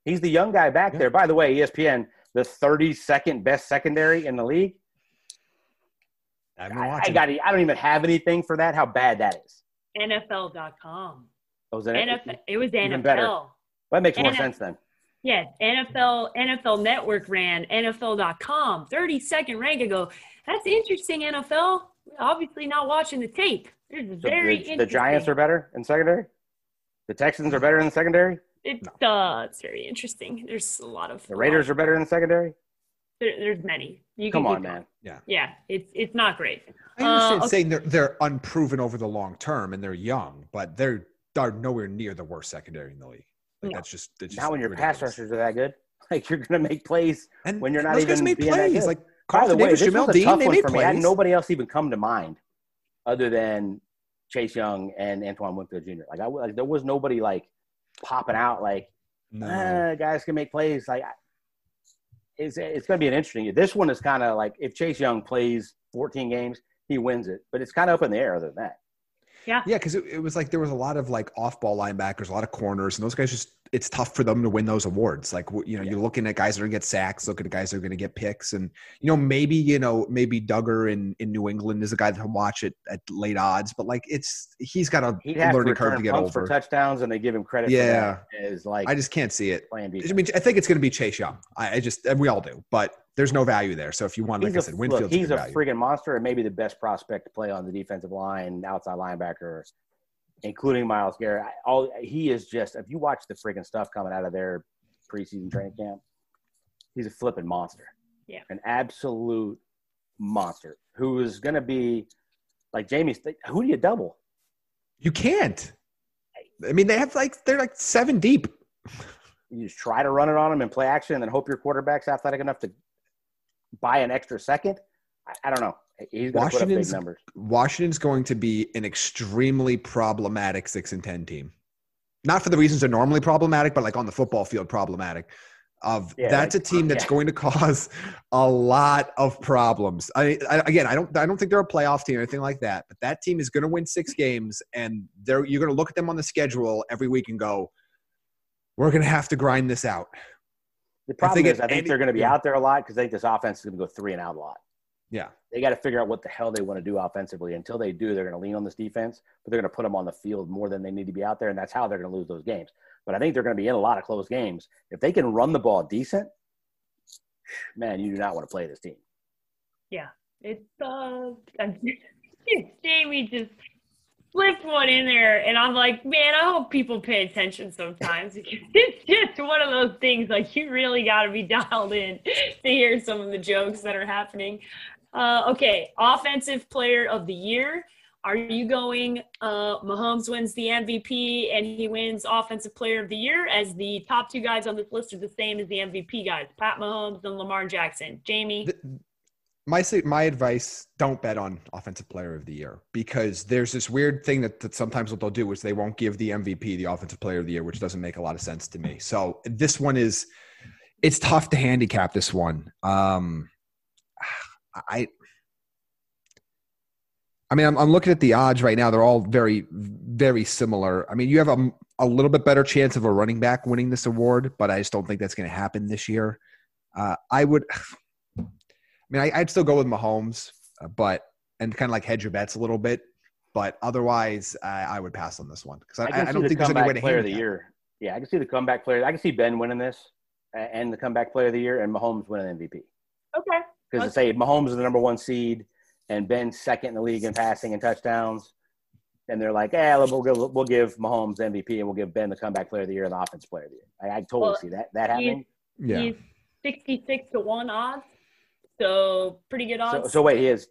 He's the young guy back Yeah. there. By the way, ESPN, the 32nd best secondary in the league. I've been I, I got. I don't even have anything for that. How bad that is. NFL.com. Oh, is that NFL. It was NFL. Even better. That makes more NF sense then. Yeah, NFL NFL Network ran NFL.com 30 second rank ago. That's interesting, NFL. Obviously not watching the tape. It's So very the, interesting. the Giants are better in secondary. The Texans are better in the secondary. It's uh, it's very interesting. There's a lot of The Raiders are better in the secondary. There, there's many. You Come can on, man. Yeah. Yeah, it's it's not great. I understand Uh, okay. saying they're they're unproven over the long term and they're young, but they're are nowhere near the worst secondary in the league. Like No. that's just it's just Not when your pass rushers are that good. Like you're going to make plays. and when you're not those guys even made being that plays good. like By the Carlton way, this Jamel was a Dean. tough They one made for me. I had nobody else even come to mind other than Chase Young and Antoine Winfield Jr. Like I like there was nobody like popping out like No. ah, guys can make plays. Like I- it's it's going to be an interesting. This one is kind of like if Chase Young plays 14 games, he wins it. But it's kind of up in the air. Other than that, yeah, Yeah, because it, it was like there was a lot of like off-ball linebackers, a lot of corners, and those guys just it's tough for them to win those awards. Like you know, you're looking at guys that are going to get sacks, looking at guys that are going to get picks, and you know maybe you know maybe Dugger in in New England is a guy that to watch it at late odds, but like it's he's got a he'd have to learning curve to get punts for touchdowns, and they give him credit. Yeah. for that like I just can't see it. I mean, I think it's going to be Chase Young. I, I just and we all do, but there's no value there. So if you want, like he's I a, said, look, Winfield's he's good a value. freaking monster and maybe the best prospect to play on the defensive line, outside linebacker, including Myles Garrett. I- All he is just if you watch the freaking stuff coming out of their preseason training camp, he's a flipping monster. Yeah. an absolute monster who is going to be like Jamie's. Who do you double? You can't. I mean, they have like they're like seven deep. You just try to run it on them and play action, and then hope your quarterback's athletic enough to buy an extra second. I, I don't know. He's going put up big Washington's-. Washington's going to be an extremely problematic six and ten team. Not for the reasons they're normally problematic, but like on the football field problematic. Of Yeah, that's like- a team that's yeah. going to cause a lot of problems. I, I again, I don't, I don't think they're a playoff team or anything like that. But that team is going to win six games, and they're you're going to look at them on the schedule every week and go, "We're going to have to grind this out." The problem is, I think any- they're going to be out there a lot because I think this offense is going to go three and out a lot. Yeah, They got to figure out what the hell they want to do offensively. Until they do, they're going to lean on this defense, but they're going to put them on the field more than they need to be out there, and that's how they're going to lose those games. But I think they're going to be in a lot of close games. If they can run the ball decent, man, you do not want to play this team. Yeah. It's uh, Jamie just slipped one in there, and I'm like, man, I hope people pay attention sometimes because it's just one of those things. Like you really got to be dialed in to hear some of the jokes that are happening. Uh, okay, offensive player of the year. Are you going? Uh, Mahomes wins the MVP and he wins Offensive Player of the Year, as the top two guys on this list are the same as the MVP guys, Pat Mahomes and Lamar Jackson. Jamie, The- my my advice: don't bet on offensive player of the year because there's this weird thing that, that sometimes what they'll do is they won't give the MVP the offensive player of the year, which doesn't make a lot of sense to me. So this one is it's tough to handicap this one. Um, I I mean, I'm, I'm looking at the odds right now. They're all very, very similar. I mean, you have a, a little bit better chance of a running back winning this award, but I just don't think that's going to happen this year. Uh, I would, I mean, I, I'd still go with Mahomes, uh, but and kind of like hedge your bets a little bit. But otherwise, I, I would pass on this one because I, I, I, don't the think there's any way to player of the handicap. year. Yeah, I can see the comeback player. I can see Ben winning this and the comeback player of the year, and Mahomes winning MVP. okay, Because to say Mahomes is the number one seed and Ben's second in the league in passing and touchdowns, and they're like, "Yeah, we'll give, we'll give Mahomes MVP and we'll give Ben the comeback player of the year and the offense player of the year." I, I totally Well, see that that happening. Yeah. he's 66 to one odds, so pretty good odds. so wait, he has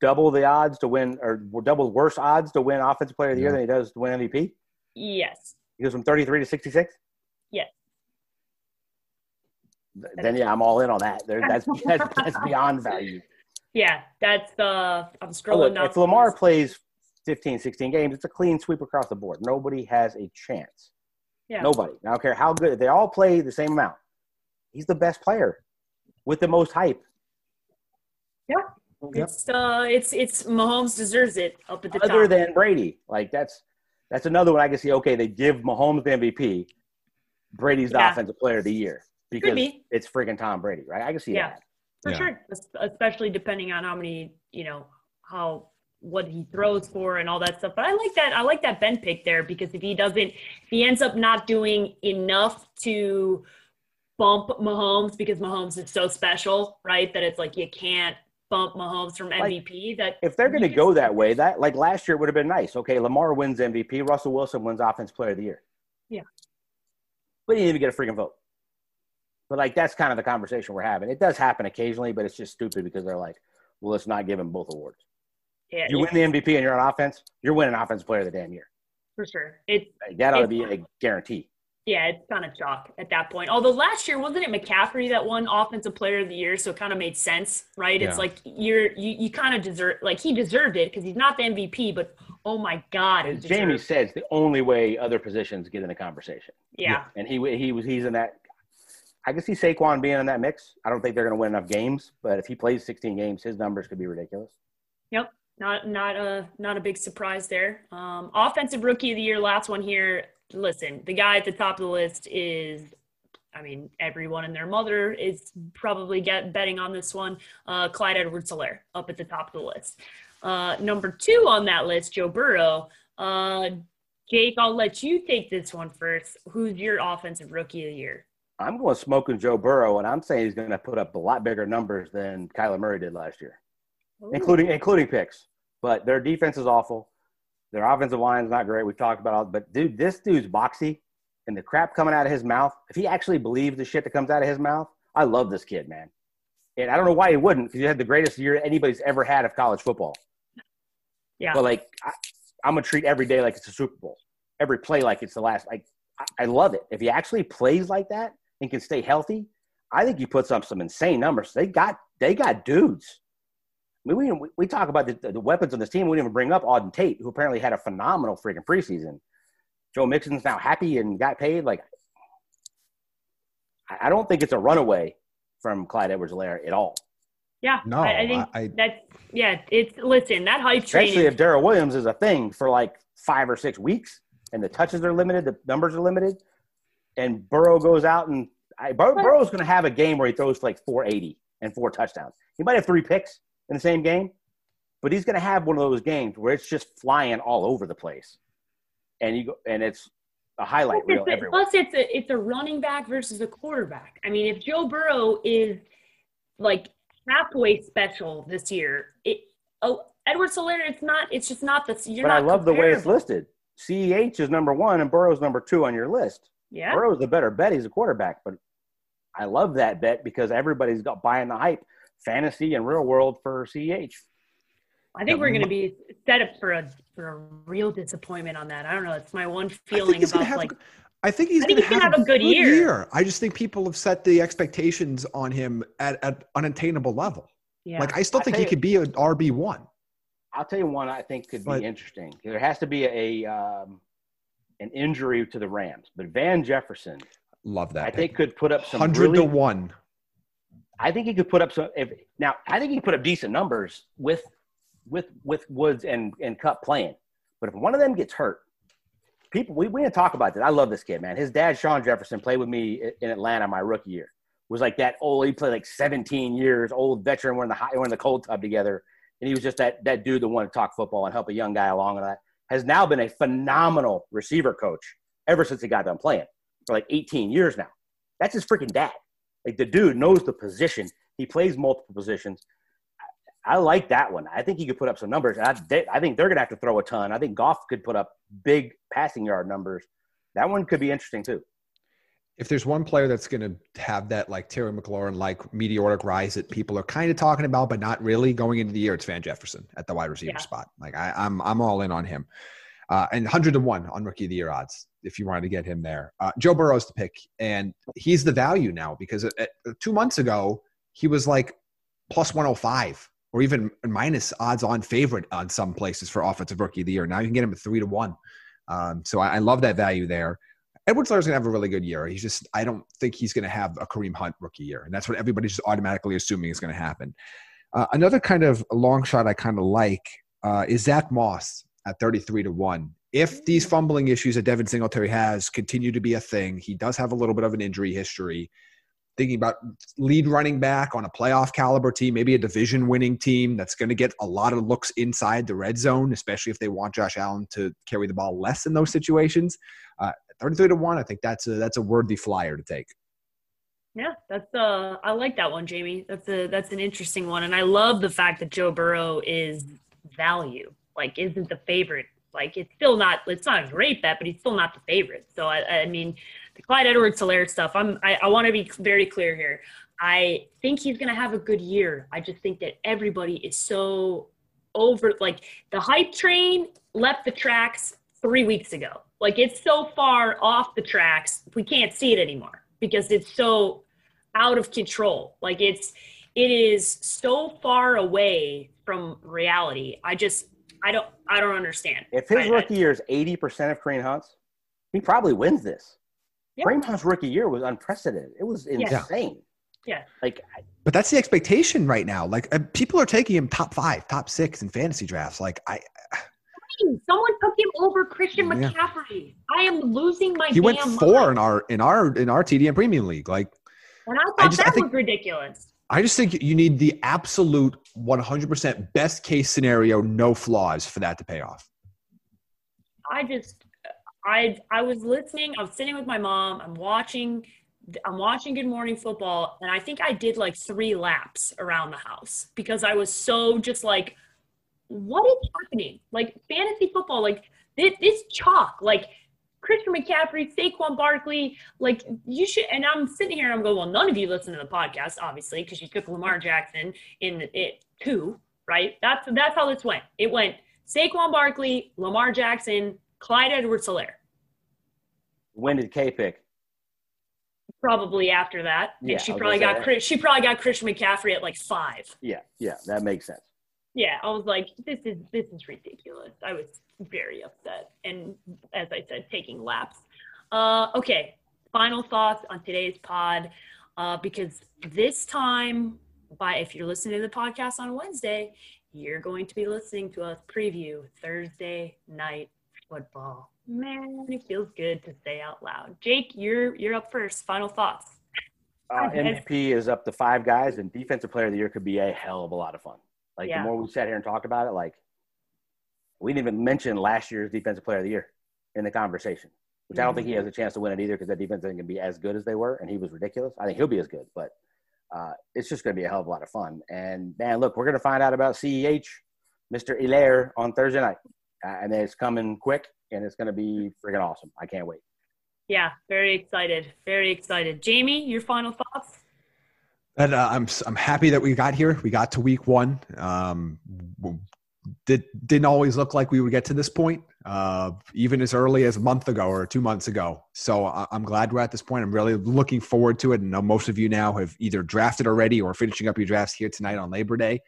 double the odds to win, or double worse odds to win offensive player of the year than he does to win MVP. yes, He goes from thirty-three to sixty-six. Then yeah, I'm all in on that. There, that's, that's that's beyond value. yeah, that's the I'm Oh, scrolling look, if Lamar plays 15, 16 games, it's a clean sweep across the board. Nobody has a chance. yeah. Nobody. I don't care how good. They all play the same amount. He's the best player with the most hype. Yeah. It's uh, it's it's Mahomes deserves it up at the Other top. than Brady, like that's that's another one I can see. Okay, they give Mahomes the MVP. Brady's the Yeah. offensive player of the year because be. it's freaking Tom Brady, right? I can see Yeah. that. for Yeah. sure, especially depending on how many you know how what he throws for and all that stuff. But I like that. I like that Ben pick there because if he doesn't, if he ends up not doing enough to bump Mahomes because Mahomes is so special, right? That it's like you can't bump Mahomes from MVP. that If they're going to go that way, that like last year would have been nice. Okay, Lamar wins MVP. Russell Wilson wins Offense Player of the Year. Yeah. But he didn't even get a freaking vote. But like that's kind of the conversation we're having. It does happen occasionally, but it's just stupid because they're like, well, let's not give him both awards. yeah, You win the MVP and you're on offense, you're winning Offensive Player of the damn year. for sure. It's Like, that ought to be a guarantee. Yeah, it's kind of chalk at that point. Although last year wasn't it McCaffrey that won Offensive Player of the Year, so it kind of made sense, right? It's like you're you, you kind of deserve like he deserved it because he's not the MVP, but oh my god, Jamie deserved- said, it's the only way other positions get in the conversation. yeah, And he he was he's in that. I can see Saquon being in that mix. I don't think they're going to win enough games, but if he plays 16 games, his numbers could be ridiculous. Yep. Not not a not a big surprise there. Um, offensive rookie of the year, last one here. Listen, the guy at the top of the list is, I mean, everyone and their mother is probably get betting on this one. Uh, Clyde Edwards-Helaire up at the top of the list. Uh, number two on that list, Joe Burrow. Uh, Jake, I'll let you take this one first. Who's your offensive rookie of the year? I'm going smoking Joe Burrow, and I'm saying he's going to put up a lot bigger numbers than Kyler Murray did last year, including including picks. But their defense is awful. Their offensive line is not great. We've talked about all, but dude, this dude's boxy, and the crap coming out of his mouth. If he actually believes the shit that comes out of his mouth, I love this kid, man. And I don't know why he wouldn't, because he had the greatest year anybody's ever had of college football. yeah, But like, I, I'm gonna treat every day like it's a Super Bowl. Every play like it's the last. Like, I, I love it. If he actually plays like that and can stay healthy, I think he puts up some insane numbers. They got they got dudes. I mean, we we talk about the, the weapons on this team. We didn't even bring up Auden Tate, who apparently had a phenomenal freaking preseason. Joe Mixon's now happy and got paid. Like, I I don't think it's a runaway from Clyde Edwards-Helaire at all. yeah. No, I, I think I- I- that's yeah. It's listen that hype train. Especially if Darrel Williams is a thing for like five or six weeks, and the touches are limited, the numbers are limited, and Burrow goes out and I, Bur- Burrow's going to have a game where he throws for like 480 and four touchdowns. He might have three picks in the same game, but he's going to have one of those games where it's just flying all over the place, and you go, and it's a highlight Plus reel it's, a, everywhere. plus it's a it's a running back versus a quarterback. I mean, if Joe Burrow is like halfway special this year, it oh, a, Edwards Helaire, it's not. It's just not the. You're but not I love the way it's listed. CEH is number one and Burrow's number two on your list. Yeah. Burrow's the better bet. He's a quarterback, but I love that bet because everybody's got buying the hype, fantasy and real world for CEH. I think we're going to be set up for a for a real disappointment on that. I don't know. It's my one feeling about have. like. I think he's I think going to gonna have a good year. I just think people have set the expectations on him at at unattainable level. Yeah. Like I still I think he you- could be an RB one. I'll tell you one I think could But- be interesting. There has to be a um, an injury to the Rams, but Van Jefferson, Love that. I think could put up some hundred really to one. I think he could put up some. If now, I think he could put up decent numbers with with with Woods and and Kupp playing. But if one of them gets hurt, people we we didn't talk about that. I love this kid, man. His dad, Shawn Jefferson, played with me in Atlanta my rookie year. Was like that old. He played like 17 years, old veteran. We're in the hot, we're in the cold tub together, and he was just that that dude that wanted to talk football and help a young guy along. And that has now been a phenomenal receiver coach ever since he got done playing for like 18 years now. That's his freaking dad. Like the dude knows the position. He plays multiple positions. I I like that one. I think he could put up some numbers. I, they, I think they're going to have to throw a ton. I think Goff could put up big passing yard numbers. That one could be interesting too. If there's one player that's going to have that like Terry McLaurin like meteoric rise that people are kind of talking about but not really going into the year, it's Van Jefferson at the wide receiver Yeah. spot. Like I, I'm I'm all in on him. Uh, and 100 to 1 on rookie of the year odds if you wanted to get him there. Uh, Joe Burrow's the pick, and he's the value now because uh, uh, two months ago he was like plus 105 or even minus odds on favorite on some places for offensive rookie of the year. Now you can get him at three to one. Um, so I, I love that value there. Edwards Laird's gonna have a really good year. He's just I don't think he's gonna have a Kareem Hunt rookie year, and that's what everybody's just automatically assuming is gonna happen. Uh, another kind of long shot I kind of like uh, is Zach Moss at 33 to 1. If these fumbling issues that Devin Singletary has continue to be a thing, he does have a little bit of an injury history. Thinking about lead running back on a playoff caliber team, maybe a division winning team that's going to get a lot of looks inside the red zone, especially if they want Josh Allen to carry the ball less in those situations. Uh, 33 to 1, I think that's a, that's a worthy flyer to take. Yeah, that's uh I like that one, Jamie. That's a that's an interesting one. And I love the fact that Joe Burrow is value. Like isn't the favorite. Like it's still not it's not a great bet, but he's still not the favorite. So I I mean the Clyde Edwards Helaire stuff, I'm I, I want to be very clear here. I think he's gonna have a good year. I just think that everybody is so over like the hype train left the tracks three weeks ago. Like it's so far off the tracks, we can't see it anymore because it's so out of control. Like it's it is so far away from reality. I just I don't I don't understand. If his I- I- rookie year is 80% of Kareem Hunt's, he probably wins this. Yeah. Kareem Hunt's rookie year was unprecedented. It was insane. Yeah. Like, But that's the expectation right now. Like uh, people are taking him top five, top six in fantasy drafts. Like I, someone took him over Christian Yeah. McCaffrey. I am losing my he went four mind. in our in our in our TDN Premium League. Like and I thought I just- I that think- was ridiculous. I just think you need the absolute 100% best case scenario, no flaws for that to pay off. I just I I was listening. I was sitting with my mom. I'm watching. I'm watching Good Morning Football, and I think I did like three laps around the house because I was so just like, what is happening? Like fantasy football, like this, this chalk, like Christian McCaffrey, Saquon Barkley, like you should. And I'm sitting here and I'm going, well, none of you listen to the podcast, obviously, because you took Lamar Jackson in it too, right? That's that's how this went. It went Saquon Barkley, Lamar Jackson, Clyde Edwards Helaire. when did K pick? Probably after that. Yeah, and she probably got Chris, she probably got Christian McCaffrey at like five. Yeah, yeah, that makes sense. Yeah, I was like, this is this is ridiculous. I was very upset, and as I said, taking laps. Uh, okay, final thoughts on today's pod, uh, because this time, by if you're listening to the podcast on Wednesday, you're going to be listening to us preview Thursday night football. Man, it feels good to say out loud. Jake, you're you're up first. Final thoughts. Uh, Okay. MVP is up to five guys, and defensive player of the year could be a hell of a lot of fun. Like Yeah. the more we sat here and talked about it, like we didn't even mention last year's defensive player of the year in the conversation, which I don't think he has a chance to win it either because that defense isn't going to be as good as they were, and he was ridiculous. I think he'll be as good, but uh, it's just going to be a hell of a lot of fun. And man, look, we're going to find out about Ceh Mr. Helaire on Thursday night, uh, and it's coming quick, and it's going to be freaking awesome. I can't wait. Yeah, very excited. Very excited. Jamie, your final thoughts? And uh, I'm I'm happy that we got here. We got to week one. Um, did didn't always look like we would get to this point, uh, even as early as a month ago or two months ago. So I, am glad we're at this point. I'm really looking forward to it. And know most of you now have either drafted already or finishing up your drafts here tonight on Labor Day.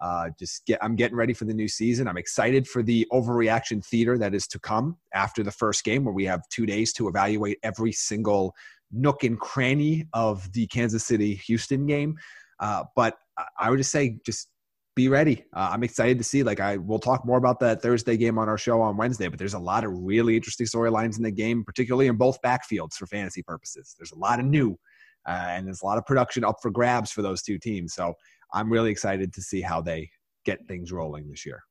Uh, just get I'm getting ready for the new season. I'm excited for the overreaction theater that is to come after the first game, where we have two days to evaluate every single nook and cranny of the Kansas City Houston game. Uh, but I would just say, just be ready. Uh, I'm excited to see. Like I, we'll talk more about that Thursday game on our show on Wednesday. But there's a lot of really interesting storylines in the game, particularly in both backfields for fantasy purposes. There's a lot of new, uh, and there's a lot of production up for grabs for those two teams. So I'm really excited to see how they get things rolling this year.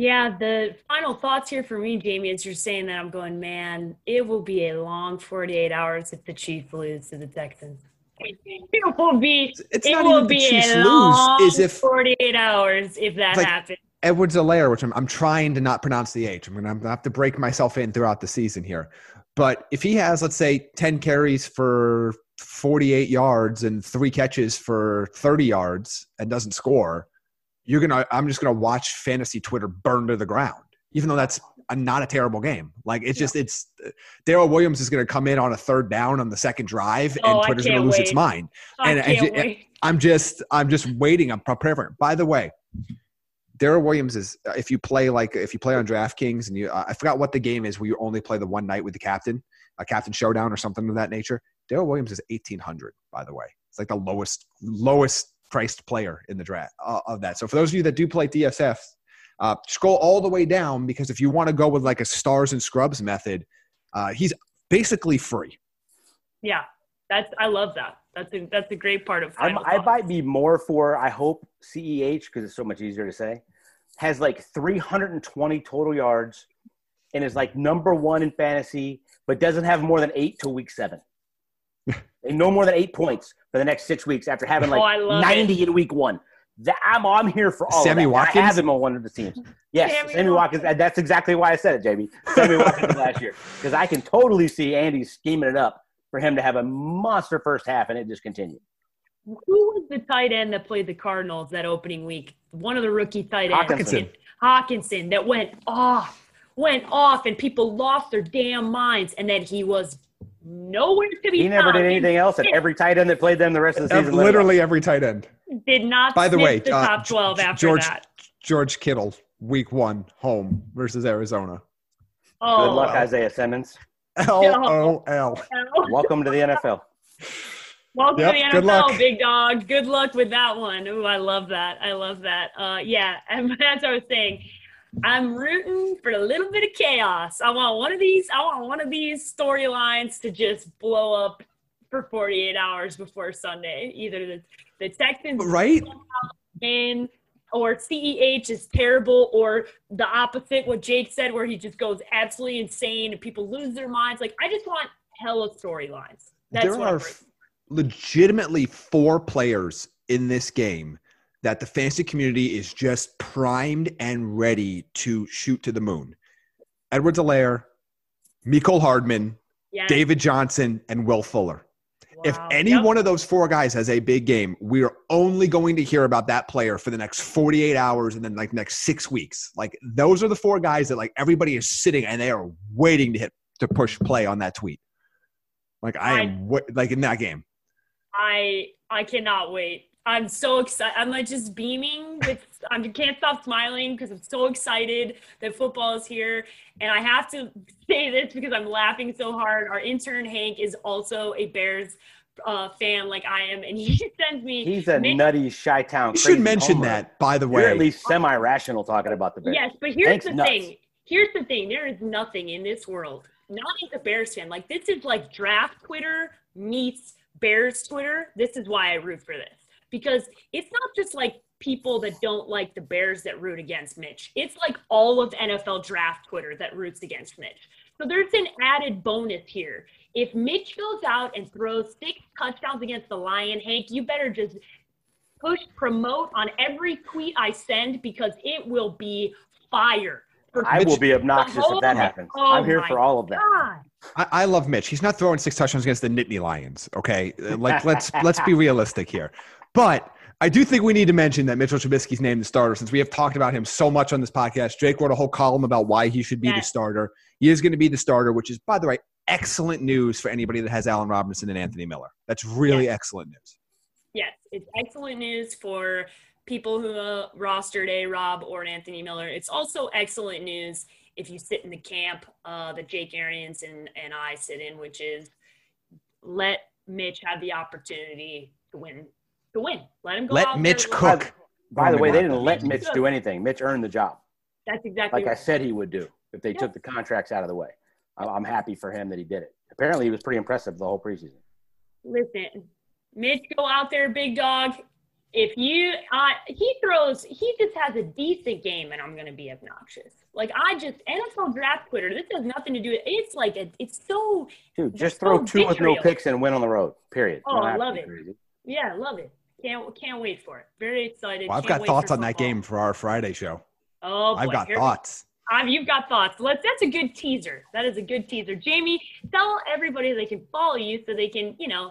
Yeah, the final thoughts here for me, Jamie, is you're saying that I'm going, man, it will be a long 48 hours if the Chiefs lose to the Texans. It will be. It's it will be a long lose, is if 48 hours if that like happens. Edwards-Helaire, which I'm, I'm trying to not pronounce the H. I'm going to have to break myself in throughout the season here. But if he has, let's say, 10 carries for 48 yards and three catches for 30 yards and doesn't score, you're gonna i'm just gonna watch fantasy twitter burn to the ground even though that's a, not a terrible game like it's just it's darrel williams is gonna come in on a third down on the second drive and oh, twitter's gonna lose wait. its mind I and, and, and i'm just i'm just waiting i'm preparing for it by the way Darrel Williams is if you play like if you play on DraftKings and you uh, I forgot what the game is where you only play the one night with the captain, a captain showdown or something of that nature. Darrel Williams is eighteen hundred, by the way. It's like the lowest lowest priced player in the draft uh, of that. So for those of you that do play DSF, uh, scroll all the way down because if you want to go with like a stars and scrubs method, uh, he's basically free. Yeah, that's I love that. That's a that's a great part of. I, I might be more for I hope CEH because it's so much easier to say. Has like 320 total yards and is like number one in fantasy, but doesn't have more than eight till week seven and no more than eight points for the next six weeks after having oh, like oh, 90 it. in week one. That, I'm, I'm here for all Sammy of that. Watkins? I have him on one of the teams. Yes, Sammy, Sammy Watkins. That's exactly why I said it, Jamie. Sammy Watkins last year. Because I can totally see Andy scheming it up for him to have a monster first half and it just continued. Who was the tight end that played the Cardinals that opening week? One of the rookie tight ends. Hawkinson. Hockenson that went off, went off, and people lost their damn minds. And then he was nowhere to be He never did anything else, and every tight end that played them the rest of the season. Literally every tight end. Did not By the way, the uh, top 12 after George, that. George Kittle, week one, home versus Arizona. Oh. Good luck, Isaiah Simmons. L O L. Welcome to the NFL. Welcome yep, to the NFL, big dog. Good luck with that one. Ooh, I love that. I love that. Uh, yeah, and as I was saying, I'm rooting for a little bit of chaos. I want one of these. I want one of these storylines to just blow up for 48 hours before Sunday. Either the the Texans right in or CEH is terrible, or the opposite, what Jake said, where he just goes absolutely insane and people lose their minds. Like I just want hella storylines. There are legitimately four players in this game that the fantasy community is just primed and ready to shoot to the moon. Edwards-Helaire, Mecole Hardman, yes. David Johnson, and Will Fuller. Wow. If any yep. one of those four guys has a big game, we are only going to hear about that player for the next 48 hours and then like next six weeks. Like those are the four guys that like everybody is sitting and they are waiting to hit to push play on that tweet. Like I am I, like in that game. I I cannot wait. I'm so excited. I'm like just beaming with I can't stop smiling because I'm so excited that football is here. And I have to say this because I'm laughing so hard. Our intern Hank is also a Bears uh, fan like I am, and he sends me. He's a nutty shy town. You should mention homer. that, by the way. You're at least semi-rational talking about the Bears. Yes, but here's Hank's the nuts. thing. Here's the thing. There is nothing in this world. Not as a Bears fan. Like this is like draft Twitter meets Bears Twitter. This is why I root for this because it's not just like people that don't like the Bears that root against Mitch. It's like all of NFL draft Twitter that roots against Mitch. So there's an added bonus here. If Mitch goes out and throws six touchdowns against the Lion, Hank, you better just push promote on every tweet I send because it will be fire. For I will be obnoxious if that oh happens. Oh I'm here for all of that. I, I, love Mitch. He's not throwing six touchdowns against the Nittany Lions. Okay, uh, like let's let's be realistic here. But I do think we need to mention that Mitchell Trubisky's named the starter since we have talked about him so much on this podcast. Jake wrote a whole column about why he should be yes. the starter. He is going to be the starter, which is, by the way, excellent news for anybody that has Allen Robinson and Anthony Miller. That's really yes. excellent news. Yes, it's excellent news for people who uh, rostered a Rob or an Anthony Miller. It's also excellent news if you sit in the camp uh, that Jake Arians and, and I sit in, which is let Mitch have the opportunity to win. To win, let him go. Let Mitch cook. By, by the way, they didn't let Mitch do anything. Mitch earned the job. That's exactly like right. I said he would do if they yep. took the contracts out of the way. I'm happy for him that he did it. Apparently, he was pretty impressive the whole preseason. Listen, Mitch, go out there, big dog. If you, uh, he throws, he just has a decent game, and I'm going to be obnoxious. Like I just NFL draft Twitter. This has nothing to do with. It's like a, it's so. Dude, just throw so two with no picks and win on the road. Period. Oh, I love it. Crazy. Yeah, love it. Can't can't wait for it. Very excited. Well, I've can't got thoughts on that game for our Friday show. Oh, boy. I've got Here thoughts. Um, you've got thoughts. Let's. That's a good teaser. That is a good teaser. Jamie, tell everybody they can follow you so they can, you know,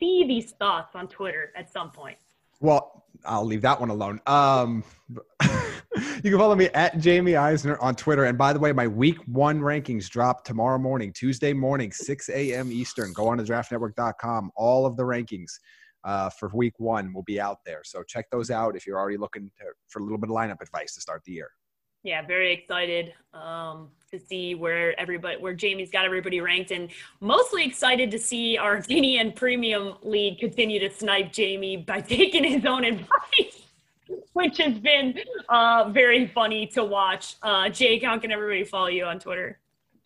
see these thoughts on Twitter at some point. Well, I'll leave that one alone. Um, you can follow me at Jamie Eisner on Twitter. And by the way, my week one rankings drop tomorrow morning, Tuesday morning, 6 a.m. Eastern. Go on to draftnetwork.com. All of the rankings uh, for week one will be out there. So check those out if you're already looking to, for a little bit of lineup advice to start the year yeah, very excited um, to see where everybody, where Jamie's got everybody ranked, and mostly excited to see our TDN Premium League continue to snipe Jamie by taking his own advice, which has been uh, very funny to watch. Uh, Jake, how can everybody follow you on Twitter?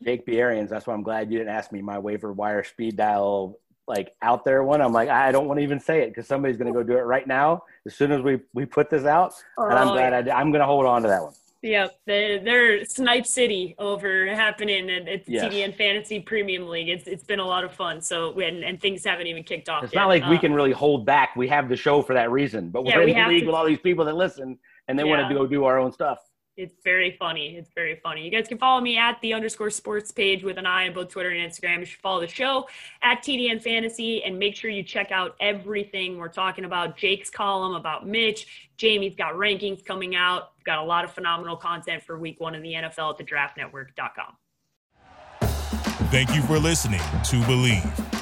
Jake B. Arians. That's why I'm glad you didn't ask me my waiver wire speed dial like out there one. I'm like, I don't want to even say it because somebody's going to go do it right now as soon as we we put this out, oh, and I'm oh, glad. I, I'm going to hold on to that one. Yep, the, they're Snipe City over happening at, at the yes. TDN Fantasy Premium League. It's it's been a lot of fun. So and, and things haven't even kicked off. It's yet. not like um, we can really hold back. We have the show for that reason, but we're yeah, in the league to, with all these people that listen and they yeah. want to go do our own stuff. It's very funny. It's very funny. You guys can follow me at the underscore sports page with an eye on both Twitter and Instagram. You should follow the show at TDN Fantasy and make sure you check out everything we're talking about. Jake's column about Mitch. Jamie's got rankings coming out. We've got a lot of phenomenal content for week one in the NFL at the draftnetwork.com. Thank you for listening to Bleav.